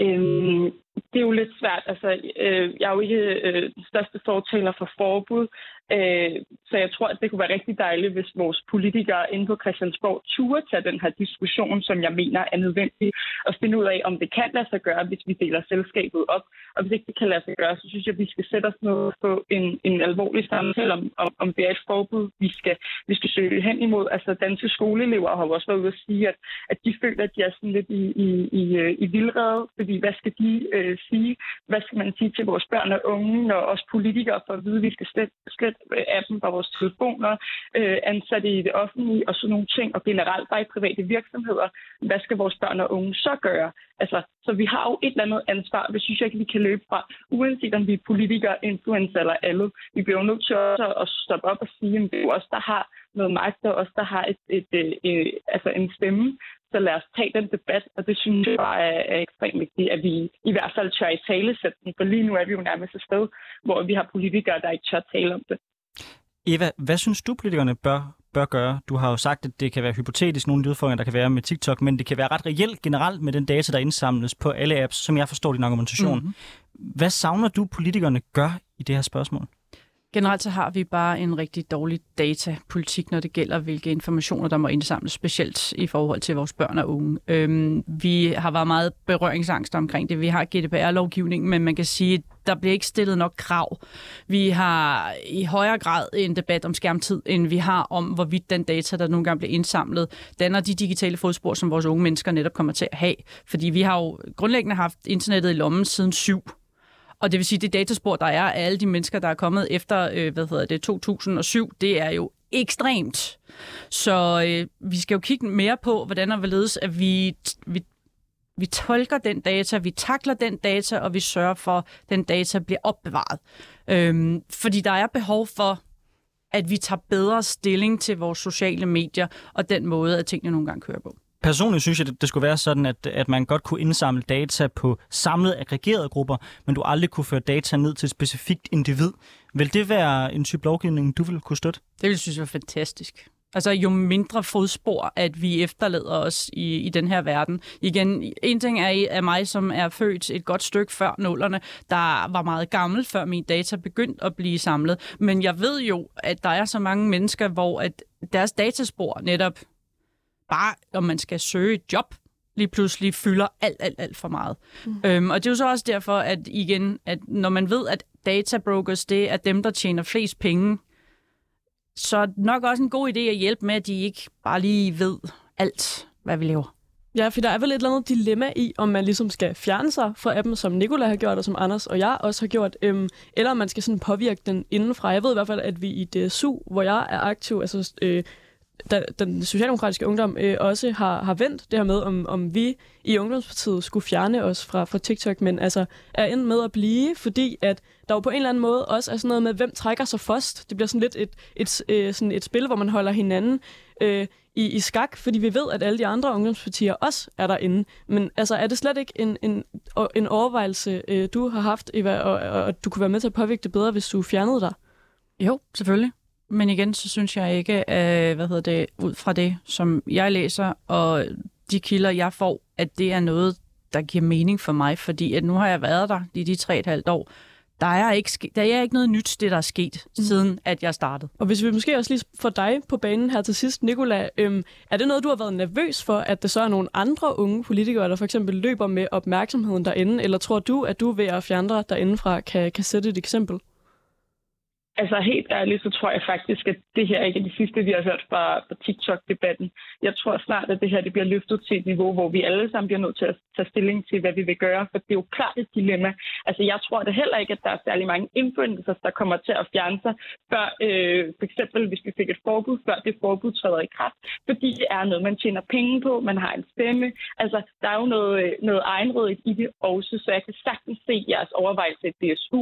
Øhm, det er jo lidt svært. Altså, øh, jeg er jo ikke øh, den største fortaler for forbud, øh, så jeg tror, at det kunne være rigtig dejligt, hvis vores politikere inde på Christiansborg turde tage den her diskussion, som jeg mener er nødvendig, og finde ud af, om det kan lade sig gøre, hvis vi deler selskabet op. Og hvis ikke det kan lade sig gøre, så synes jeg, at vi skal sætte os ned og få en, en alvorlig samtale om, om, om det er et forbud, vi skal, vi skal søge hen imod. Altså, danske skoleelever har jo også været ude at sige, at, at de føler, at de er sådan lidt i, i, i, øh, i vildrede, fordi hvad skal de øh, Øh, sige? Hvad skal man sige til vores børn og unge, når os politikere får at vide, at vi skal slet, slet øh, appen fra vores telefoner, øh, ansatte i det offentlige og sådan nogle ting, og generelt bare i private virksomheder. Hvad skal vores børn og unge så gøre? Altså, så vi har jo et eller andet ansvar, det synes jeg ikke, vi kan løbe fra, uanset om vi er politikere, influencer eller alle. Vi bliver jo nødt til også at stoppe op og sige, at det er jo os, der har noget magt, og os, der har et, et, et, et, altså en stemme. Så lad os tage den debat, og det synes jeg bare er, er ekstremt vigtigt, at vi i hvert fald tør i talesætning, for lige nu er vi jo nærmest et sted, hvor vi har politikere, der ikke tør tale om det. Eva, hvad synes du, politikerne bør, bør gøre? Du har jo sagt, at det kan være hypotetisk, nogle af de udfordringer, der kan være med TikTok, men det kan være ret reelt generelt med den data, der indsamles på alle apps, som jeg forstår din argumentation. Mm-hmm. Hvad savner du, politikerne gør i det her spørgsmål? Generelt så har vi bare en rigtig dårlig datapolitik, når det gælder, hvilke informationer, der må indsamles, specielt i forhold til vores børn og unge. Øhm, vi har været meget berøringsangst omkring det. Vi har GDPR-lovgivning, men man kan sige, at der bliver ikke stillet nok krav. Vi har i højere grad en debat om skærmtid, end vi har om, hvorvidt den data, der nogle gange bliver indsamlet, danner de digitale fodspor, som vores unge mennesker netop kommer til at have. Fordi vi har jo grundlæggende haft internettet i lommen siden syv og det vil sige, det dataspor, der er af alle de mennesker, der er kommet efter øh, hvad hedder det, 2007, det er jo ekstremt. Så øh, vi skal jo kigge mere på, hvordan og hvorledes, at vi, vi vi tolker den data, vi takler den data, og vi sørger for, at den data bliver opbevaret. Øhm, fordi der er behov for, at vi tager bedre stilling til vores sociale medier og den måde, at tingene nogle gange kører på. Personligt synes jeg, at det skulle være sådan, at, at man godt kunne indsamle data på samlet aggregerede grupper, men du aldrig kunne føre data ned til et specifikt individ. Vil det være en type lovgivning, du ville kunne støtte? Det ville synes jeg var fantastisk. Altså jo mindre fodspor, at vi efterlader os i, i den her verden. Igen, en ting er af mig, som er født et godt stykke før nullerne, der var meget gammel, før min data begyndte at blive samlet. Men jeg ved jo, at der er så mange mennesker, hvor at deres dataspor netop bare, om man skal søge et job, lige pludselig fylder alt, alt, alt for meget. Mm. Øhm, og det er jo så også derfor, at igen, at når man ved, at databrokers, det er dem, der tjener flest penge så nok også en god idé at hjælpe med, at de ikke bare lige ved alt, hvad vi laver. Ja, for der er vel et eller andet dilemma i, om man ligesom skal fjerne sig fra appen, som Nikola har gjort, og som Anders og jeg også har gjort, øhm, eller om man skal sådan påvirke den indenfra. Jeg ved i hvert fald, at vi i DSU, hvor jeg er aktiv, altså øh, da, den socialdemokratiske ungdom øh, også har, har vendt det her med, om, om vi i Ungdomspartiet skulle fjerne os fra, fra TikTok, men altså er endt med at blive, fordi at der jo på en eller anden måde også er sådan noget med, hvem trækker sig først. Det bliver sådan lidt et, et, et, øh, sådan et spil, hvor man holder hinanden øh, i, i skak, fordi vi ved, at alle de andre ungdomspartier også er derinde. Men altså, er det slet ikke en, en, en overvejelse, øh, du har haft, Eva, og, og, og du kunne være med til at påvirke det bedre, hvis du fjernede dig? Jo, selvfølgelig. Men igen, så synes jeg ikke, øh, hvad hedder det, ud fra det, som jeg læser, og de kilder, jeg får, at det er noget, der giver mening for mig, fordi at nu har jeg været der i de tre et halvt år. Der er, ikke, der er ikke noget nyt, det der er sket, mm. siden at jeg startede. Og hvis vi måske også lige får dig på banen her til sidst, Nicola, øhm, er det noget, du har været nervøs for, at der så er nogle andre unge politikere, der for eksempel løber med opmærksomheden derinde, eller tror du, at du ved at fjerne dig derindefra kan, kan sætte et eksempel? Altså helt ærligt, så tror jeg faktisk, at det her ikke er det sidste, vi har hørt fra, fra TikTok-debatten. Jeg tror snart, at det her det bliver løftet til et niveau, hvor vi alle sammen bliver nødt til at tage stilling til, hvad vi vil gøre, for det er jo klart et dilemma. Altså jeg tror det heller ikke, at der er særlig mange influencers, der kommer til at fjerne sig, før øh, for eksempel hvis vi fik et forbud, før det forbud træder i kraft, fordi det er noget, man tjener penge på, man har en stemme. Altså der er jo noget, øh, noget egenrådigt i det også, så jeg kan sagtens se jeres overvejelse i DSU.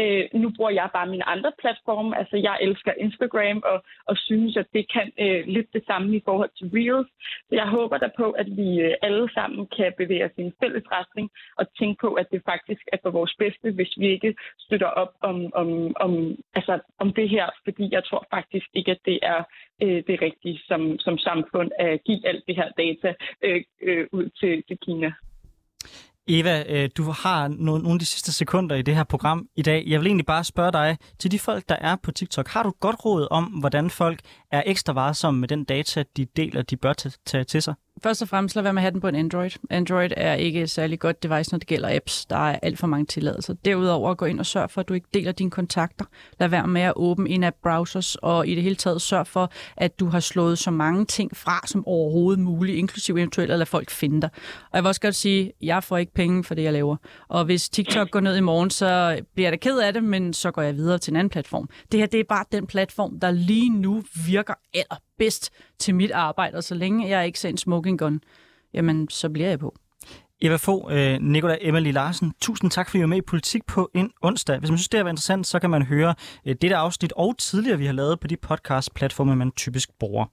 Øh, nu bruger jeg bare mine andre platforme platforme. Altså, jeg elsker Instagram og, og synes, at det kan øh, lidt det samme i forhold til Reels. Så jeg håber der på, at vi øh, alle sammen kan bevæge os i en fælles retning og tænke på, at det faktisk er for vores bedste, hvis vi ikke støtter op om, om, om, altså, om det her. Fordi jeg tror faktisk ikke, at det er øh, det rigtige som, som samfund at give alt det her data øh, øh, ud til, til Kina. Eva, øh, du har nogle af de sidste sekunder i det her program i dag. Jeg vil egentlig bare spørge dig, til de folk, der er på TikTok, har du godt råd om, hvordan folk er ekstra varsomme med den data, de deler, de bør tage til sig? Først og fremmest lad være med at have den på en Android. Android er ikke et særlig godt device, når det gælder apps. Der er alt for mange tilladelser. Derudover gå ind og sørg for, at du ikke deler dine kontakter. Lad være med at åbne en af browsers, og i det hele taget sørg for, at du har slået så mange ting fra som overhovedet muligt, inklusive eventuelt at lade folk finde dig. Og jeg vil også godt sige, at jeg får ikke penge for det, jeg laver. Og hvis TikTok går ned i morgen, så bliver jeg da ked af det, men så går jeg videre til en anden platform. Det her, det er bare den platform, der lige nu virker bedst til mit arbejde, og så længe jeg ikke ser en smoking gun, jamen, så bliver jeg på. Eva Fogh, øh, Nikolaj Emily Larsen, tusind tak, fordi I var med i Politik på en onsdag. Hvis man synes, det var interessant, så kan man høre øh, dette afsnit og tidligere, vi har lavet på de podcast-platforme, man typisk bruger.